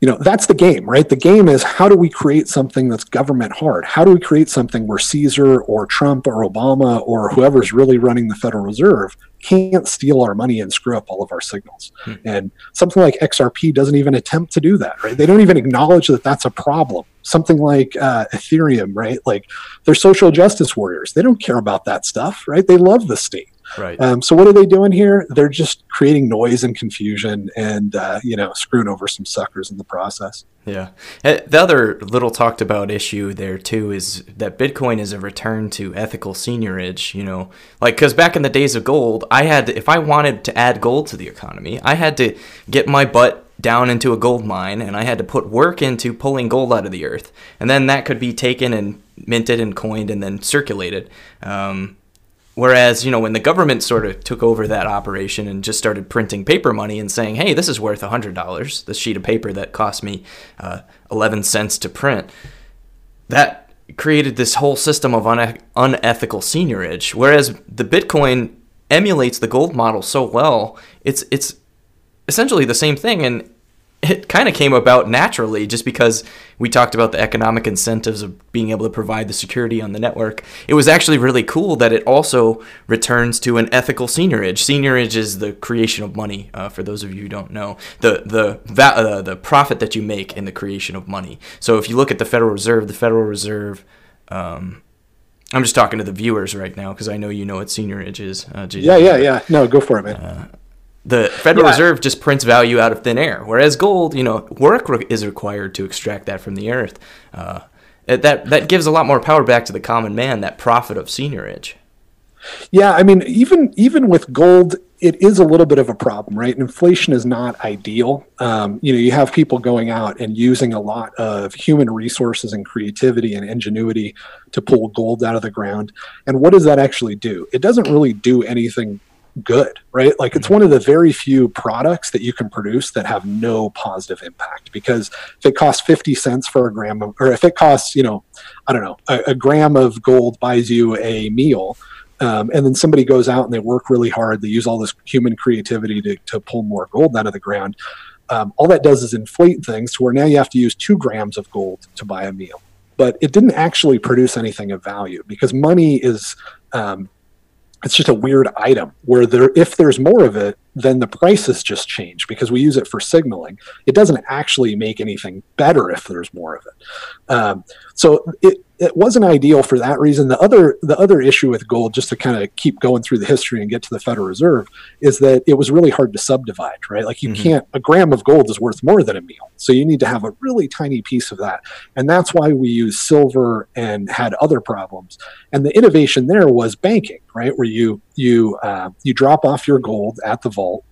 you know that's the game right? The game is how do we create something that's government hard? How do we create something where caesar or trump or obama or whoever's really running the federal reserve can't steal our money and screw up all of our signals? Hmm. and something like xrp doesn't even attempt to do that right? They don't even acknowledge that that's a problem. Something like uh, ethereum right? Like they're social justice warriors. They don't care about that stuff right? They love the state Right. Um, so what are they doing here? They're just creating noise and confusion, and uh, you know, screwing over some suckers in the process. Yeah. Uh, the other little talked about issue there too is that Bitcoin is a return to ethical seigniorage. You know, like because back in the days of gold, I had to, if I wanted to add gold to the economy, I had to get my butt down into a gold mine and I had to put work into pulling gold out of the earth. And then that could be taken and minted and coined and then circulated. Um, Whereas, you know, when the government sort of took over that operation and just started printing paper money and saying, hey, this is worth $100, this sheet of paper that cost me uh, 11 cents to print, that created this whole system of une- unethical seigniorage. Whereas the Bitcoin emulates the gold model so well, it's, it's essentially the same thing. And it kind of came about naturally just because we talked about the economic incentives of being able to provide the security on the network. It was actually really cool that it also returns to an ethical seigniorage. Seigniorage is the creation of money. Uh, for those of you who don't know, the the va- uh, the profit that you make in the creation of money. So if you look at the Federal Reserve, the Federal Reserve. Um, I'm just talking to the viewers right now because I know you know what seigniorage is. Uh, yeah, yeah, yeah. No, go for it, man. The Federal Yeah. Reserve just prints value out of thin air, whereas gold, you know, work re- is required to extract that from the earth. Uh, that that gives a lot more power back to the common man. That profit of seigniorage. Yeah, I mean, even even with gold, it is a little bit of a problem, right? Inflation is not ideal. Um, you know, you have people going out and using a lot of human resources and creativity and ingenuity to pull gold out of the ground. And what does that actually do? It doesn't really do anything good, right? Like it's one of the very few products that you can produce that have no positive impact because if it costs 50 cents for a gram of, or if it costs, you know, I don't know, a, a gram of gold buys you a meal. Um, and then somebody goes out and they work really hard. They use all this human creativity to, to pull more gold out of the ground. Um, all that does is inflate things to where now you have to use two grams of gold to buy a meal. But it didn't actually produce anything of value because money is um, it's just a weird item where there if there's more of it then the prices just change because we use it for signaling. It doesn't actually make anything better if there's more of it um, so it, it wasn't ideal for that reason. The other the other issue with gold just to kind of keep going through the history and get to the federal reserve is that it was really hard to subdivide right? Like you Mhm. can't a gram of gold is worth more than a meal. So you need to have a really tiny piece of that. And that's why we use silver and had other problems. And the innovation there was banking right? Where you you uh, you drop off your gold at the vault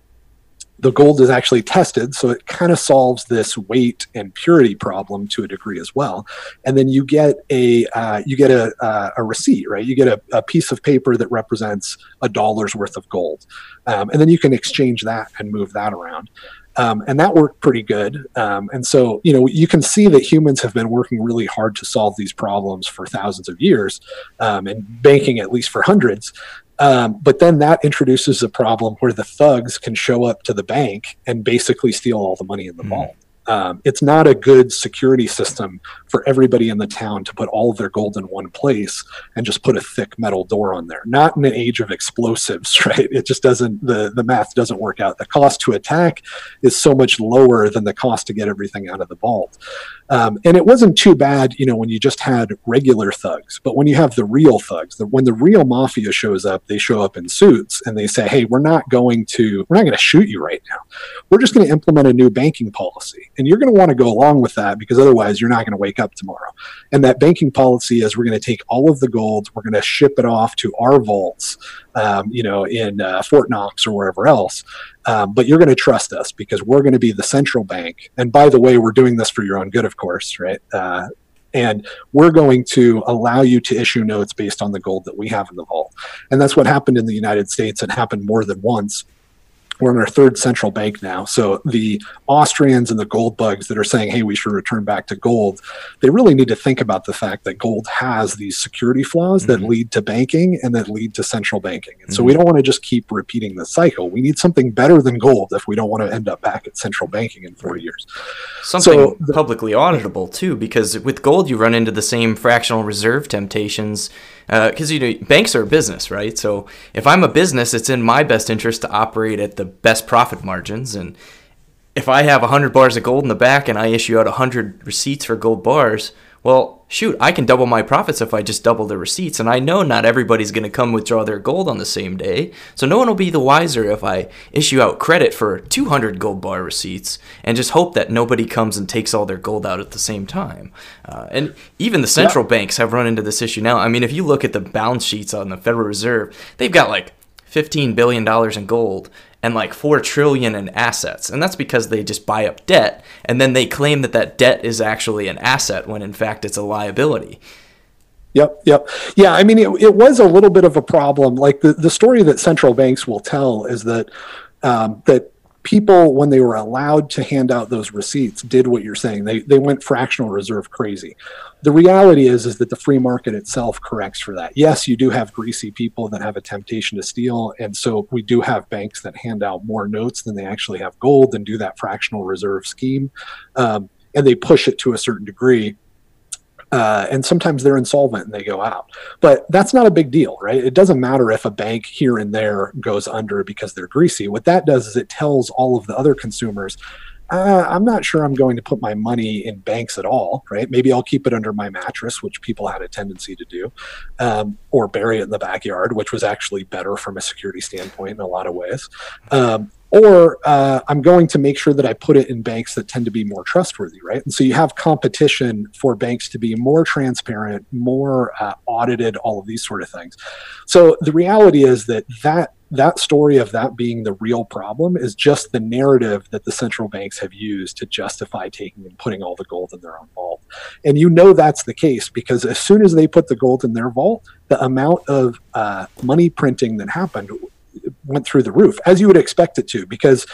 the gold is actually tested so it kind of solves this weight and purity problem to a degree as well and then you get a uh, you get a, uh, a receipt right you get a, a piece of paper that represents a dollar's worth of gold um, and then you can exchange that and move that around um, and that worked pretty good. Um, and so, you know, you can see that humans have been working really hard to solve these problems for thousands of years, um, and banking at least for hundreds. Um, but then that introduces a problem where the thugs can show up to the bank and basically steal all the money in the Mhm. vault. Um, it's not a good security system for everybody in the town to put all of their gold in one place and just put a thick metal door on there. Not in an age of explosives, right? It just doesn't the the math doesn't work out. The cost to attack is so much lower than the cost to get everything out of the vault. Um, and it wasn't too bad, you know, when you just had regular thugs. But when you have the real thugs, the, when the real mafia shows up, they show up in suits and they say, "Hey, we're not going to we're not going to shoot you right now. We're just going to implement a new banking policy, and you're going to want to go along with that because otherwise you're not going to wake up tomorrow." And that banking policy is we're going to take all of the gold, we're going to ship it off to our vaults, um, you know, in uh, Fort Knox or wherever else. Um, but you're going to trust us because we're going to be the central bank. And by the way, we're doing this for your own good, of course, right? Uh, and we're going to allow you to issue notes based on the gold that we have in the vault. And that's what happened in the United States. and happened more than once. We're in our third central bank now. So the Austrians and the gold bugs that are saying, hey, we should return back to gold, they really need to think about the fact that gold has these security flaws that Mhm. lead to banking and that lead to central banking. And so we don't want to just keep repeating the cycle. We need something better than gold if we don't want to end up back at central banking in four years. Something So the- publicly auditable too, because with gold you run into the same fractional reserve temptations. Uh, because you know banks are a business, right? So if I'm a business, it's in my best interest to operate at the best profit margins. And if I have 100 bars of gold in the back and I issue out 100 receipts for gold bars, well, shoot, I can double my profits if I just double the receipts. And I know not everybody's going to come withdraw their gold on the same day. So no one will be the wiser if I issue out credit for 200 gold bar receipts and just hope that nobody comes and takes all their gold out at the same time. Uh, and even the central banks have run into this issue now. I mean, if you look at the balance sheets on the Federal Reserve, they've got like 15 billion dollars in gold and like 4 trillion in assets and that's because they just buy up debt and then they claim that that debt is actually an asset when in fact it's a liability Yep, yep. Yeah, I mean, it, it was a little bit of a problem. Like the, the story that central banks will tell is that um, that people, when they were allowed to hand out those receipts, did what you're saying. They they went fractional reserve crazy. The reality is is that the free market itself corrects for that. Yes, you do have greasy people that have a temptation to steal, and so we do have banks that hand out more notes than they actually have gold and do that fractional reserve scheme, um, and they push it to a certain degree uh, and sometimes they're insolvent and they go out. But that's not a big deal, right? It doesn't matter if a bank here and there goes under because they're greasy. What that does is it tells all of the other consumers, uh, I'm not sure I'm going to put my money in banks at all, right? Maybe I'll keep it under my mattress, which people had a tendency to do, um, or bury it in the backyard, which was actually better from a security standpoint in a lot of ways. Um, or uh, I'm going to make sure that I put it in banks that tend to be more trustworthy, right? And so you have competition for banks to be more transparent, more uh, audited, all of these sort of things. So the reality is that that that story of that being the real problem is just the narrative that the central banks have used to justify taking and putting all the gold in their own vault. And you know that's the case because as soon as they put the gold in their vault, the amount of uh, money printing that happened went through the roof, as you would expect it to, because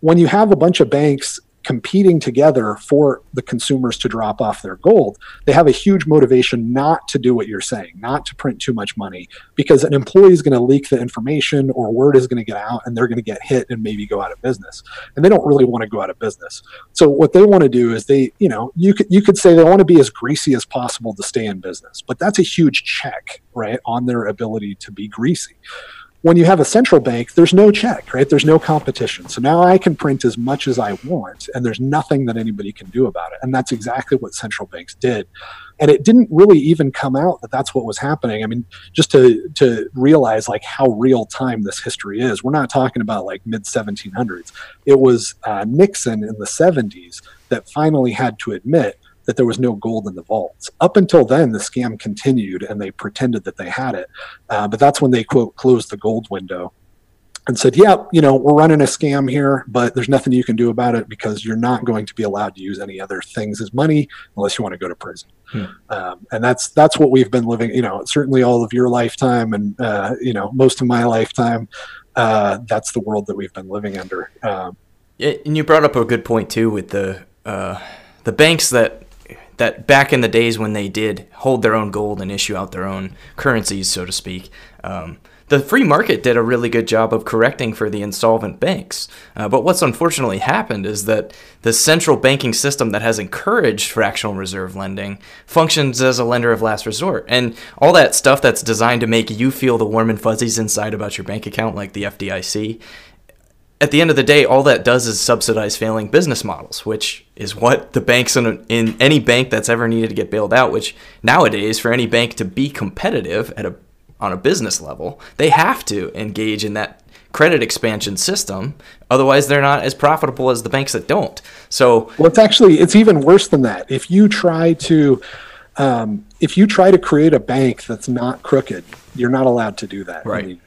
when you have a bunch of banks competing together for the consumers to drop off their gold, they have a huge motivation not to do what you're saying, not to print too much money, because an employee is going to leak the information or word is going to get out and they're going to get hit and maybe go out of business. And they don't really want to go out of business. So what they want to do is they, you know, you could you could say they want to be as greasy as possible to stay in business, but that's a huge check, right, on their ability to be greasy when you have a central bank, there's no check, right? There's no competition. So now I can print as much as I want, and there's nothing that anybody can do about it. And that's exactly what central banks did. And it didn't really even come out that that's what was happening. I mean, just to to realize like how real time this history is, we're not talking about like mid 1700s. It was uh, Nixon in the 70s that finally had to admit that there was no gold in the vaults. Up until then, the scam continued and they pretended that they had it. Uh, but that's when they, quote, closed the gold window and said, yeah, you know, we're running a scam here, but there's nothing you can do about it because you're not going to be allowed to use any other things as money unless you want to go to prison. Hmm. Um, and that's that's what we've been living. You know, certainly all of your lifetime, and uh, you know, most of my lifetime. Uh, that's the world that we've been living under. Um, and you brought up a good point too with the uh, the banks that that back in the days when they did hold their own gold and issue out their own currencies, so to speak, um, the free market did a really good job of correcting for the insolvent banks. Uh, but what's unfortunately happened is that the central banking system that has encouraged fractional reserve lending functions as a lender of last resort. And all that stuff that's designed to make you feel the warm and fuzzies inside about your bank account, like the FDIC, at the end of the day, all that does is subsidize failing business models, which is what the banks in, in any bank that's ever needed to get bailed out. Which nowadays, for any bank to be competitive at a on a business level, they have to engage in that credit expansion system. Otherwise, they're not as profitable as the banks that don't. So, well, it's actually it's even worse than that. If you try to um, if you try to create a bank that's not crooked, you're not allowed to do that. Right.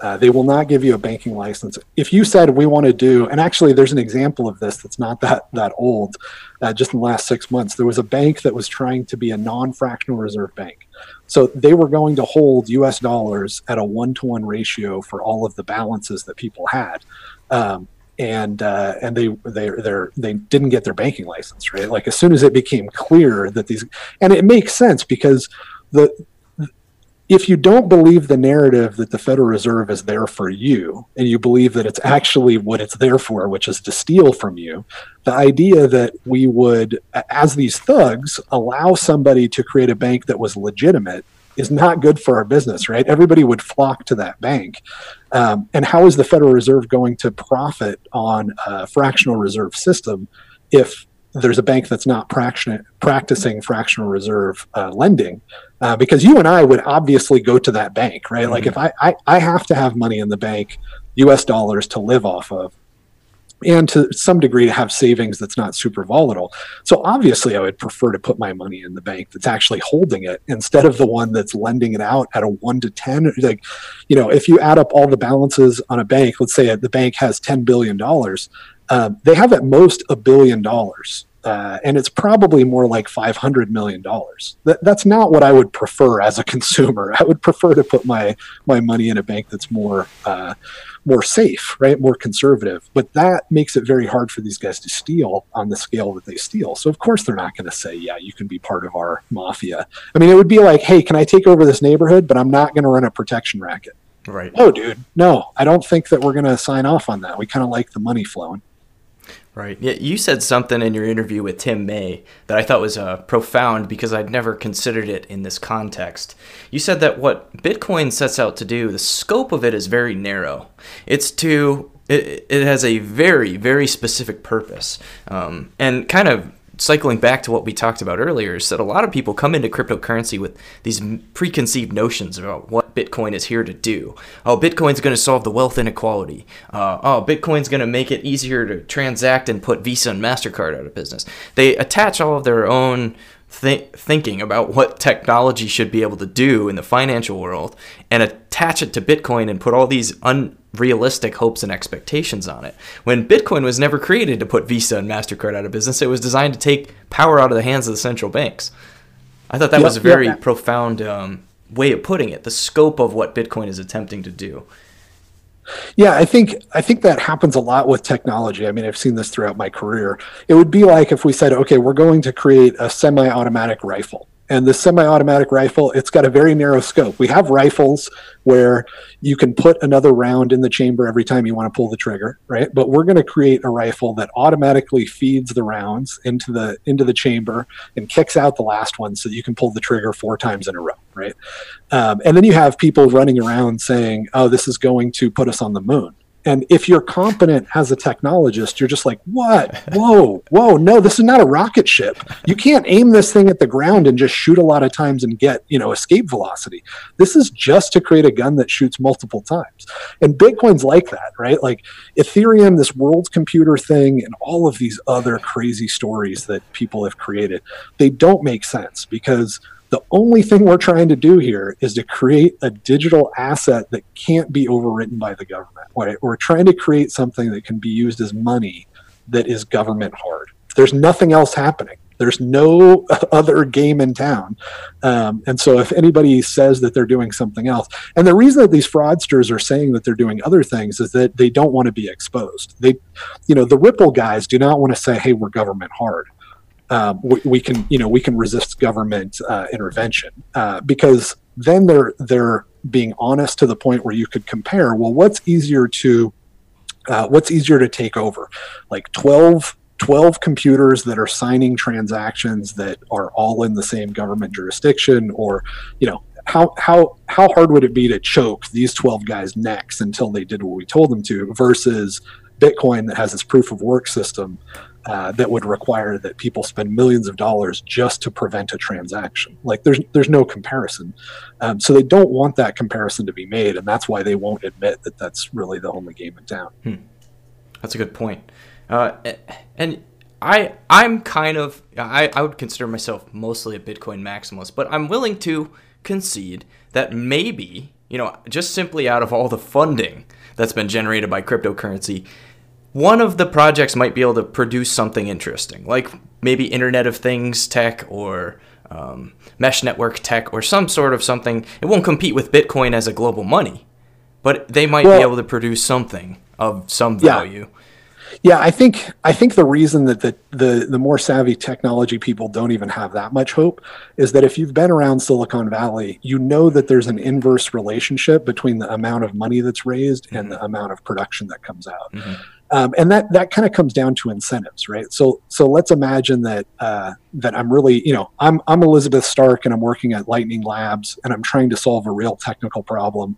Uh, they will not give you a banking license. If you said we want to do, and actually, there's an example of this that's not that that old. Uh, just in the last six months, there was a bank that was trying to be a non-fractional reserve bank. So they were going to hold U.S. dollars at a one-to-one ratio for all of the balances that people had. Um, and uh, and they they they didn't get their banking license right like as soon as it became clear that these and it makes sense because the if you don't believe the narrative that the Federal Reserve is there for you, and you believe that it's actually what it's there for, which is to steal from you, the idea that we would, as these thugs, allow somebody to create a bank that was legitimate is not good for our business, right? Everybody would flock to that bank. Um, and how is the Federal Reserve going to profit on a fractional reserve system if there's a bank that's not practicing fractional reserve uh, lending uh, because you and i would obviously go to that bank right mm-hmm. like if I, I, I have to have money in the bank us dollars to live off of and to some degree to have savings that's not super volatile so obviously i would prefer to put my money in the bank that's actually holding it instead of the one that's lending it out at a 1 to 10 like you know if you add up all the balances on a bank let's say the bank has 10 billion dollars um, they have at most a billion dollars uh, and it's probably more like five hundred million dollars. That, that's not what I would prefer as a consumer. I would prefer to put my my money in a bank that's more uh, more safe, right, more conservative. But that makes it very hard for these guys to steal on the scale that they steal. So of course they're not going to say, "Yeah, you can be part of our mafia." I mean, it would be like, "Hey, can I take over this neighborhood?" But I'm not going to run a protection racket. Right. No, dude. No, I don't think that we're going to sign off on that. We kind of like the money flowing. Right. Yeah, you said something in your interview with Tim May that I thought was uh, profound because I'd never considered it in this context. You said that what Bitcoin sets out to do, the scope of it is very narrow. It's to it, it has a very very specific purpose, um, and kind of cycling back to what we talked about earlier is that a lot of people come into cryptocurrency with these preconceived notions about what Bitcoin is here to do. Oh, Bitcoin's going to solve the wealth inequality. Uh, oh, Bitcoin's going to make it easier to transact and put Visa and MasterCard out of business. They attach all of their own th- thinking about what technology should be able to do in the financial world and attach it to Bitcoin and put all these unrealistic hopes and expectations on it. When Bitcoin was never created to put Visa and MasterCard out of business, it was designed to take power out of the hands of the central banks. I thought that yep, was a very yep. profound um, way of putting it, the scope of what Bitcoin is attempting to do. Yeah, I think I think that happens a lot with technology. I mean, I've seen this throughout my career. It would be like if we said, okay, we're going to create a semi-automatic rifle and the semi-automatic rifle it's got a very narrow scope. We have rifles where you can put another round in the chamber every time you want to pull the trigger right? But we're going to create a rifle that automatically feeds the rounds into the into the chamber and kicks out the last one so you can pull the trigger four times in a row right? Um, and then you have people running around saying oh this is going to put us on the moon and if you're competent as a technologist, you're just like, what? Whoa, whoa, no, this is not a rocket ship. You can't aim this thing at the ground and just shoot a lot of times and get, you know, escape velocity. This is just to create a gun that shoots multiple times. And Bitcoin's like that, right? Like Ethereum, this world's computer thing, and all of these other crazy stories that people have created, they don't make sense because the only thing we're trying to do here is to create a digital asset that can't be overwritten by the government. Right? We're trying to create something that can be used as money that is government hard. There's nothing else happening. There's no other game in town. Um, and so if anybody says that they're doing something else, and the reason that these fraudsters are saying that they're doing other things is that they don't want to be exposed. They, you know, the Ripple guys do not want to say, hey, we're government hard um, we, we, can you know we can resist government uh, intervention. Uh, because then they're they're being honest to the point where you could compare well what's easier to uh, what's easier to take over? Like 12 12 computers that are signing transactions that are all in the same government jurisdiction or you know how how how hard would it be to choke these 12 guys necks until they did what we told them to versus bitcoin that has this proof of work system uh, that would require that people spend millions of dollars just to prevent a transaction. Like there's there's no comparison, um, so they don't want that comparison to be made, and that's why they won't admit that that's really the only game in town. Hmm. That's a good point, uh, and I I'm kind of I, I would consider myself mostly a Bitcoin maximalist, but I'm willing to concede that maybe you know just simply out of all the funding that's been generated by cryptocurrency one of the projects might be able to produce something interesting, like maybe Internet of Things tech or um, mesh network tech or some sort of something. It won't compete with Bitcoin as a global money, but they might well, be able to produce something of some value. Yeah. Yeah, I think I think the reason that the, the the more savvy technology people don't even have that much hope is that if you've been around Silicon Valley, you know that there's an inverse relationship between the amount of money that's raised and the amount of production that comes out. Mm-hmm. Um, and that that kind of comes down to incentives, right? So so let's imagine that uh, that I'm really, you know, I'm I'm Elizabeth Stark and I'm working at Lightning Labs and I'm trying to solve a real technical problem,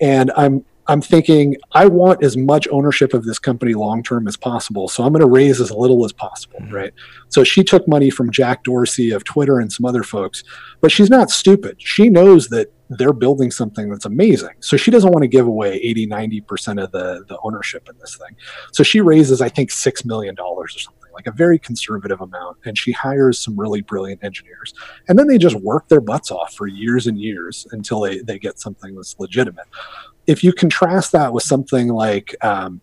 and I'm I'm thinking I want as much ownership of this company long term as possible. So I'm going to raise as little as possible, mm-hmm. right? So she took money from Jack Dorsey of Twitter and some other folks, but she's not stupid. She knows that they're building something that's amazing. So she doesn't want to give away 80, 90% of the, the ownership in this thing. So she raises, I think, $6 million or something, like a very conservative amount. And she hires some really brilliant engineers. And then they just work their butts off for years and years until they, they get something that's legitimate if you contrast that with something like um,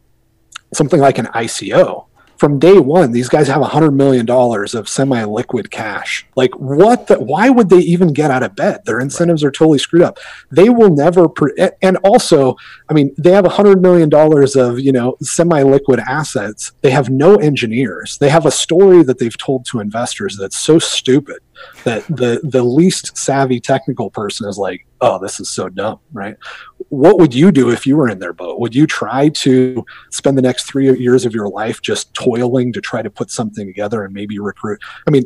something like an ICO, from day one, these guys have a hundred million dollars of semi-liquid cash. Like, what? The, why would they even get out of bed? Their incentives are totally screwed up. They will never. Pre- and also, I mean, they have a hundred million dollars of you know semi-liquid assets. They have no engineers. They have a story that they've told to investors that's so stupid that the the least savvy technical person is like, oh, this is so dumb, right? What would you do if you were in their boat? Would you try to spend the next three years of your life just toiling to try to put something together and maybe recruit? I mean,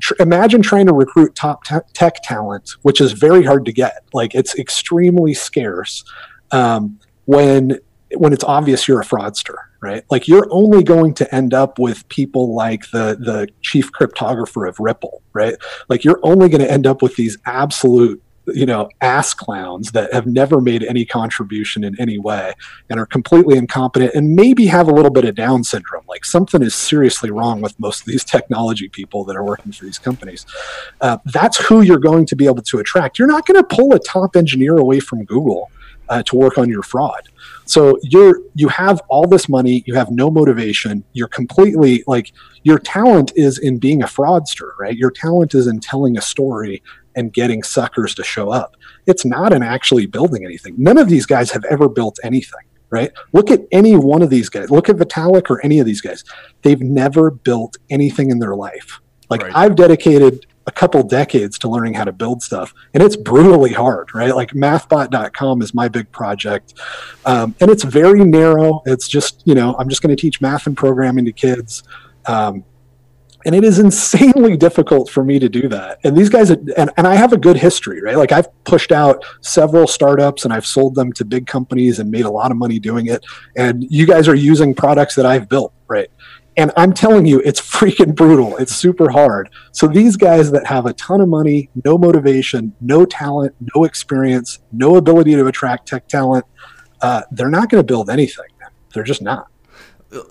tr- imagine trying to recruit top te- tech talent, which is very hard to get. Like it's extremely scarce um, when when it's obvious you're a fraudster right like you're only going to end up with people like the the chief cryptographer of ripple right like you're only going to end up with these absolute you know ass clowns that have never made any contribution in any way and are completely incompetent and maybe have a little bit of down syndrome. Like something is seriously wrong with most of these technology people that are working for these companies. Uh, that's who you're going to be able to attract. You're not going to pull a top engineer away from google uh, to work on your fraud. So you're you have all this money, you have no motivation, you're completely like your talent is in being a fraudster, right? Your talent is in telling a story and getting suckers to show up. It's not in actually building anything. None of these guys have ever built anything, right? Look at any one of these guys. Look at Vitalik or any of these guys. They've never built anything in their life. Like right. I've dedicated a couple decades to learning how to build stuff and it's brutally hard right like mathbot.com is my big project um, and it's very narrow it's just you know i'm just going to teach math and programming to kids um, and it is insanely difficult for me to do that and these guys and, and i have a good history right like i've pushed out several startups and i've sold them to big companies and made a lot of money doing it and you guys are using products that i've built right and I'm telling you, it's freaking brutal. It's super hard. So these guys that have a ton of money, no motivation, no talent, no experience, no ability to attract tech talent, uh, they're not going to build anything. They're just not.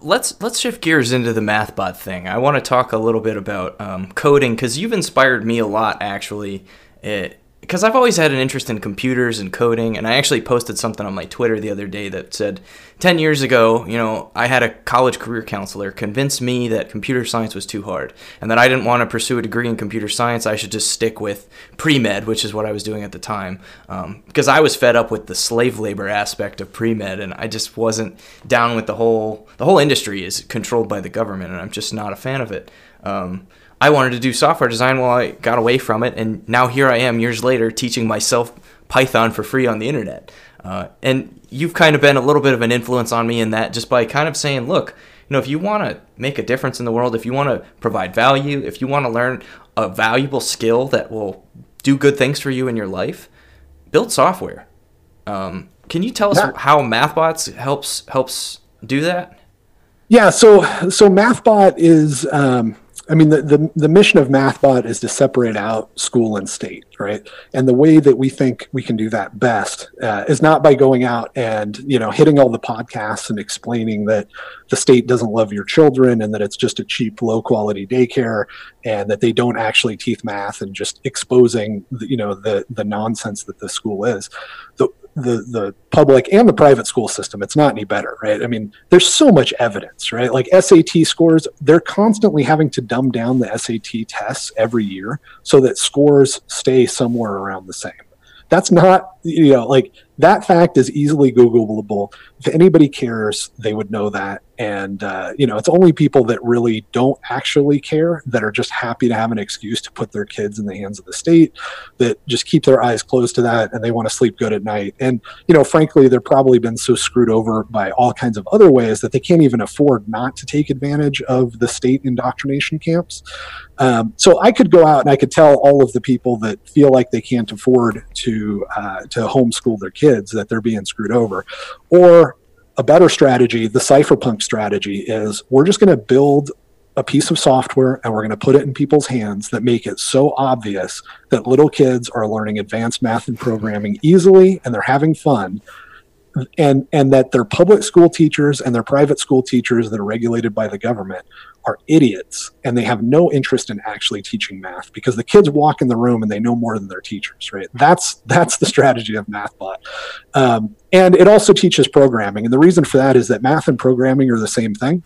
Let's let's shift gears into the MathBot thing. I want to talk a little bit about um, coding because you've inspired me a lot, actually. It, because I've always had an interest in computers and coding, and I actually posted something on my Twitter the other day that said, 10 years ago, you know, I had a college career counselor convince me that computer science was too hard, and that I didn't want to pursue a degree in computer science. I should just stick with pre med, which is what I was doing at the time, um, because I was fed up with the slave labor aspect of pre med, and I just wasn't down with the whole the whole industry is controlled by the government, and I'm just not a fan of it. Um, I wanted to do software design while I got away from it, and now here I am years later teaching myself Python for free on the internet. Uh, and you've kind of been a little bit of an influence on me in that just by kind of saying, look, you know, if you want to make a difference in the world, if you want to provide value, if you want to learn a valuable skill that will do good things for you in your life, build software. Um, can you tell us yeah. how MathBots helps helps do that? Yeah, so so MathBot is um, I mean, the, the, the, mission of MathBot is to separate out school and state, right? And the way that we think we can do that best uh, is not by going out and, you know, hitting all the podcasts and explaining that the state doesn't love your children and that it's just a cheap, low quality daycare and that they don't actually teach math and just exposing, the, you know, the, the nonsense that the school is. The, the the public and the private school system it's not any better right? I mean there's so much evidence right? Like sat scores they're constantly having to dumb down the sat tests every year so that scores stay somewhere around the same. That's not you know like that fact is easily googleable. If anybody cares they would know that. And uh, you know it's only people that really don't actually care that are just happy to have an excuse to put their kids in the hands of the state that just keep their eyes closed to that and they want to sleep good at night. And you know frankly they're probably been so screwed over by all kinds of other ways that they can't even afford not to take advantage of the state indoctrination camps. Um, so i could go out and i could tell all of the people that feel like they can't afford to uh, to homeschool their kids that they're being screwed over. Or a better strategy, the cypherpunk strategy, is we're just going to build a piece of software and we're going to put it in people's hands that make it so obvious that little kids are learning advanced math and programming easily and they're having fun and and that their public school teachers and their private school teachers that are regulated by the government are idiots and they have no interest in actually teaching math because the kids walk in the room and they know more than their teachers right? That's that's the strategy of mathbot um, and it also teaches programming and the reason for that is that math and programming are the same thing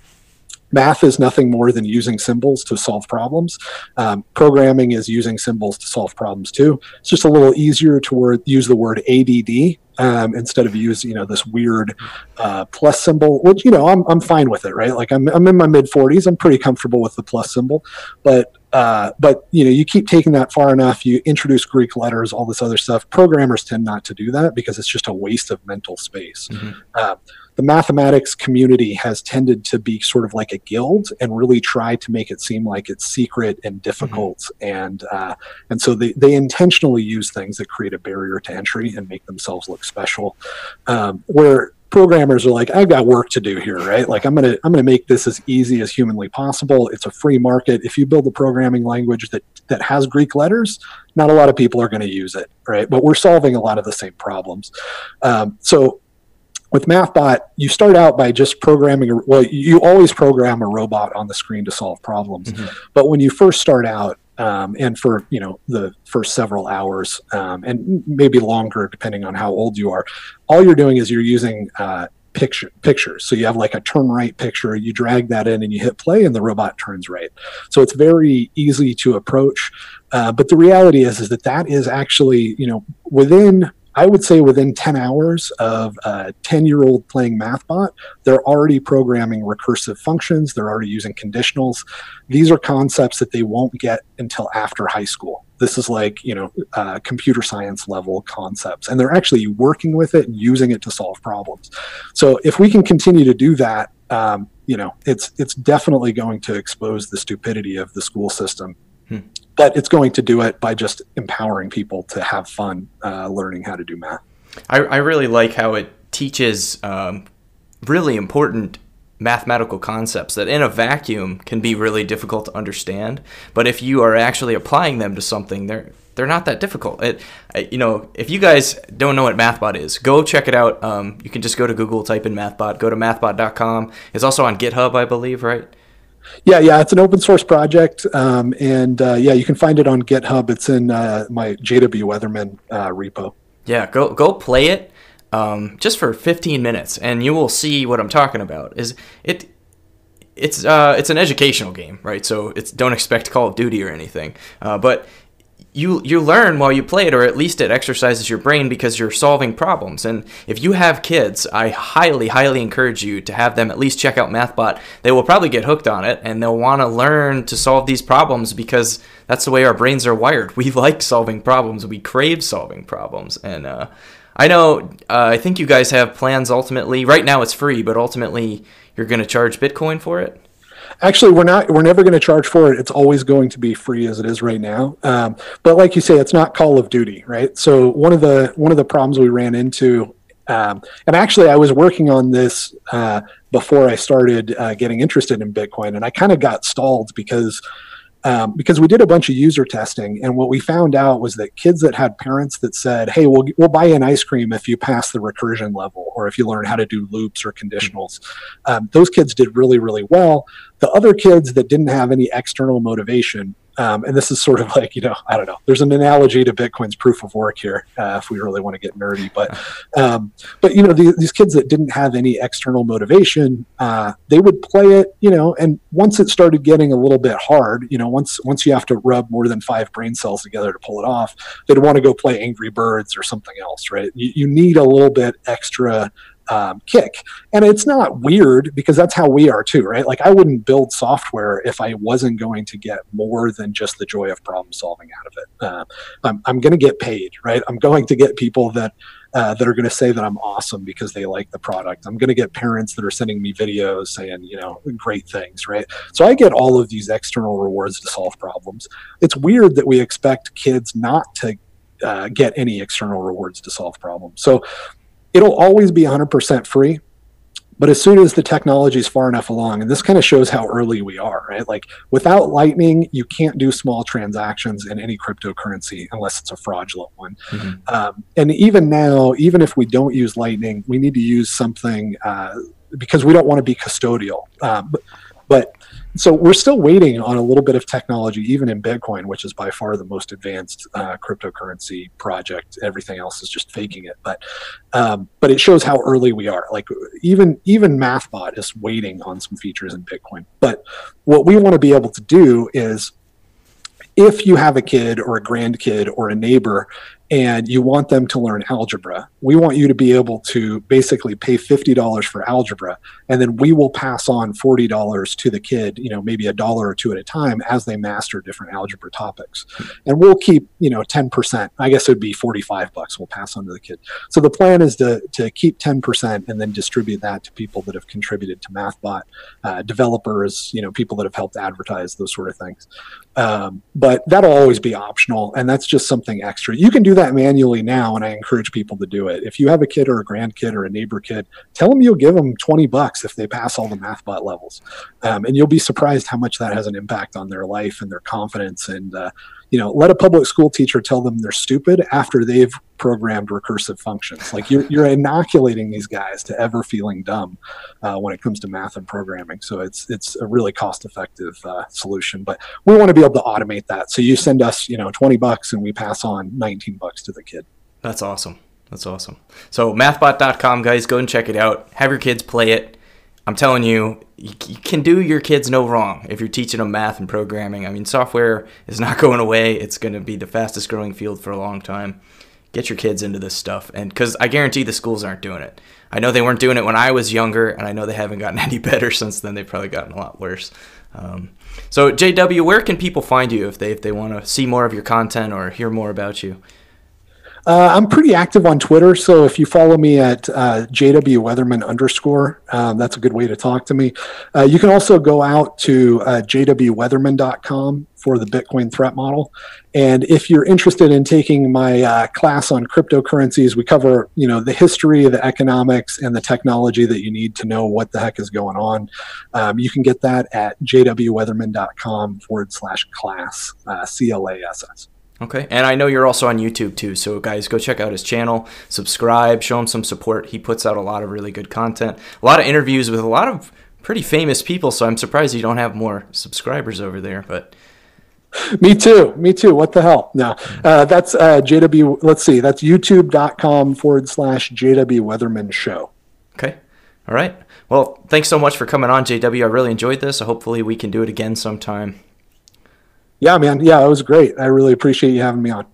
math is nothing more than using symbols to solve problems. Um, programming is using symbols to solve problems too. It's just a little easier to word, use the word ADD um, instead of use you know this weird uh, plus symbol. Which you know I'm I'm fine with it, right? Like I'm I'm in my mid 40s. I'm pretty comfortable with the plus symbol, but uh, but you know you keep taking that far enough you introduce greek letters all this other stuff programmers tend not to do that because it's just a waste of mental space mm-hmm. uh, the mathematics community has tended to be sort of like a guild and really try to make it seem like it's secret and difficult. Mm-hmm. and uh, and so they, they intentionally use things that create a barrier to entry and make themselves look special. Um, where programmers are like i've got work to do here right? Like i'm gonna i'm gonna make this as easy as humanly possible. It's a free market. If you build a programming language that that has greek letters not a lot of people are going to use it right? But we're solving a lot of the same problems. Um, so with MathBot, you start out by just programming. A, well, you always program a robot on the screen to solve problems. Mm-hmm. But when you first start out, um, and for you know the first several hours, um, and maybe longer depending on how old you are, all you're doing is you're using uh, picture pictures. So you have like a turn right picture, you drag that in and you hit play and the robot turns right. So it's very easy to approach. Uh, but the reality is is that that is actually you know within I would say within 10 hours of a 10 year old playing MathBot, they're already programming recursive functions. They're already using conditionals. These are concepts that they won't get until after high school. This is like, you know, uh, computer science level concepts. And they're actually working with it and using it to solve problems. So if we can continue to do that, um, you know, it's it's definitely going to expose the stupidity of the school system. Hmm but it's going to do it by just empowering people to have fun uh, learning how to do math. I, I really like how it teaches um, really important mathematical concepts that in a vacuum can be really difficult to understand but if you are actually applying them to something they're they're not that difficult. It you know if you guys don't know what mathbot is go check it out. Um, you can just go to google type in mathbot go to mathbot.com it's also on github i believe right yeah, yeah, it's an open source project, um, and uh, yeah, you can find it on GitHub. It's in uh, my JW Weatherman uh, repo. Yeah, go go play it um, just for 15 minutes, and you will see what I'm talking about. Is it? It's uh, it's an educational game, right? So it's don't expect Call of Duty or anything, uh, but you you learn while you play it or at least it exercises your brain because you're solving problems. And if you have kids i highly highly encourage you to have them at least check out mathbot. They will probably get hooked on it and they'll want to learn to solve these problems because that's the way our brains are wired. We like solving problems. We crave solving problems. And uh, i know uh, i think you guys have plans ultimately. Right now it's free but ultimately you're going to charge bitcoin for it Actually, we're not. We're never going to charge for it. It's always going to be free as it is right now. Um, but like you say, it's not Call of Duty, right? So one of the one of the problems we ran into, um, and actually, I was working on this uh, before I started uh, getting interested in Bitcoin, and I kind of got stalled because um, because we did a bunch of user testing, and what we found out was that kids that had parents that said, "Hey, we'll we'll buy an ice cream if you pass the recursion level, or if you learn how to do loops or conditionals," um, those kids did really really well. The other kids that didn't have any external motivation um, and this is sort of like, you know, I don't know. There's an analogy to Bitcoin's proof of work here, uh, if we really want to get nerdy. But, um, but you know, the, these kids that didn't have any external motivation, uh, they would play it, you know. And once it started getting a little bit hard, you know, once once you have to rub more than five brain cells together to pull it off, they'd want to go play Angry Birds or something else, right? You, you need a little bit extra um, kick. And it's not weird because that's how we are too, right? Like I wouldn't build software if I wasn't going to get more than just the joy of problem solving out of it. Uh, I'm, I'm going to get paid, right? I'm going to get people that uh, that are going to say that I'm awesome because they like the product. I'm going to get parents that are sending me videos saying, you know, great things, right? So I get all of these external rewards to solve problems. It's weird that we expect kids not to uh, get any external rewards to solve problems. So it'll always be 100% free but as soon as the technology is far enough along and this kind of shows how early we are right? Like without lightning you can't do small transactions in any cryptocurrency unless it's a fraudulent one. Mm-hmm. um, and even now even if we don't use lightning we need to use something uh, because we don't want to be custodial. Um, but, but so we're still waiting on a little bit of technology, even in Bitcoin, which is by far the most advanced uh, cryptocurrency project. Everything else is just faking it, but um, but it shows how early we are. Like even even MathBot is waiting on some features in Bitcoin. But what we want to be able to do is if you have a kid or a grandkid or a neighbor and you want them to learn algebra, we want you to be able to basically pay $50 for algebra, and then we will pass on $40 to the kid, you know, maybe a dollar or two at a time as they master different algebra topics. And we'll keep, you know, 10%. I guess it would be 45 bucks we'll pass on to the kid. So the plan is to, to keep 10% and then distribute that to people that have contributed to MathBot, uh, developers, you know, people that have helped advertise, those sort of things. Um, but that'll always be optional, and that's just something extra. You can do that manually now, and I encourage people to do it. If you have a kid or a grandkid or a neighbor kid, tell them you'll give them 20 bucks if they pass all the MathBot levels. Um, and you'll be surprised how much that has an impact on their life and their confidence and uh, you know, let a public school teacher tell them they're stupid after they've programmed recursive functions. Like you're, you're inoculating these guys to ever feeling dumb uh, when it comes to math and programming. So it's it's a really cost effective uh, solution. But we want to be able to automate that. So you send us, you know, 20 bucks and we pass on 19 bucks to the kid. That's awesome. That's awesome. So mathbot.com, guys, go and check it out. Have your kids play it. I'm telling you, you, can do your kids no wrong if you're teaching them math and programming. I mean, software is not going away. It's going to be the fastest growing field for a long time. Get your kids into this stuff, and because I guarantee the schools aren't doing it. I know they weren't doing it when I was younger, and I know they haven't gotten any better since then. They've probably gotten a lot worse. Um, so, JW, where can people find you if they if they want to see more of your content or hear more about you? Uh, I'm pretty active on Twitter, so if you follow me at uh, JW Weatherman underscore, um, that's a good way to talk to me. Uh, you can also go out to uh, jwweatherman.com for the Bitcoin threat model. And if you're interested in taking my uh, class on cryptocurrencies, we cover you know the history, the economics, and the technology that you need to know what the heck is going on. Um, you can get that at jwweatherman.com forward slash class, uh, C L A S S. Okay. And I know you're also on YouTube too. So, guys, go check out his channel, subscribe, show him some support. He puts out a lot of really good content, a lot of interviews with a lot of pretty famous people. So, I'm surprised you don't have more subscribers over there. But me too. Me too. What the hell? No, uh, that's uh, JW. Let's see. That's youtube.com forward slash JW Weatherman Show. Okay. All right. Well, thanks so much for coming on, JW. I really enjoyed this. Hopefully, we can do it again sometime. Yeah, man. Yeah, it was great. I really appreciate you having me on.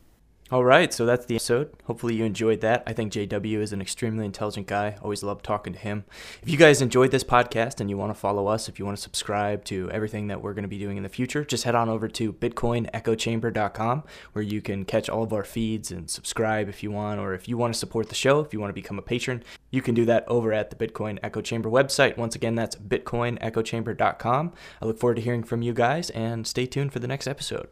All right, so that's the episode. Hopefully, you enjoyed that. I think JW is an extremely intelligent guy. Always love talking to him. If you guys enjoyed this podcast and you want to follow us, if you want to subscribe to everything that we're going to be doing in the future, just head on over to bitcoinechochamber.com where you can catch all of our feeds and subscribe if you want, or if you want to support the show, if you want to become a patron, you can do that over at the Bitcoin Echo Chamber website. Once again, that's bitcoinechochamber.com. I look forward to hearing from you guys and stay tuned for the next episode.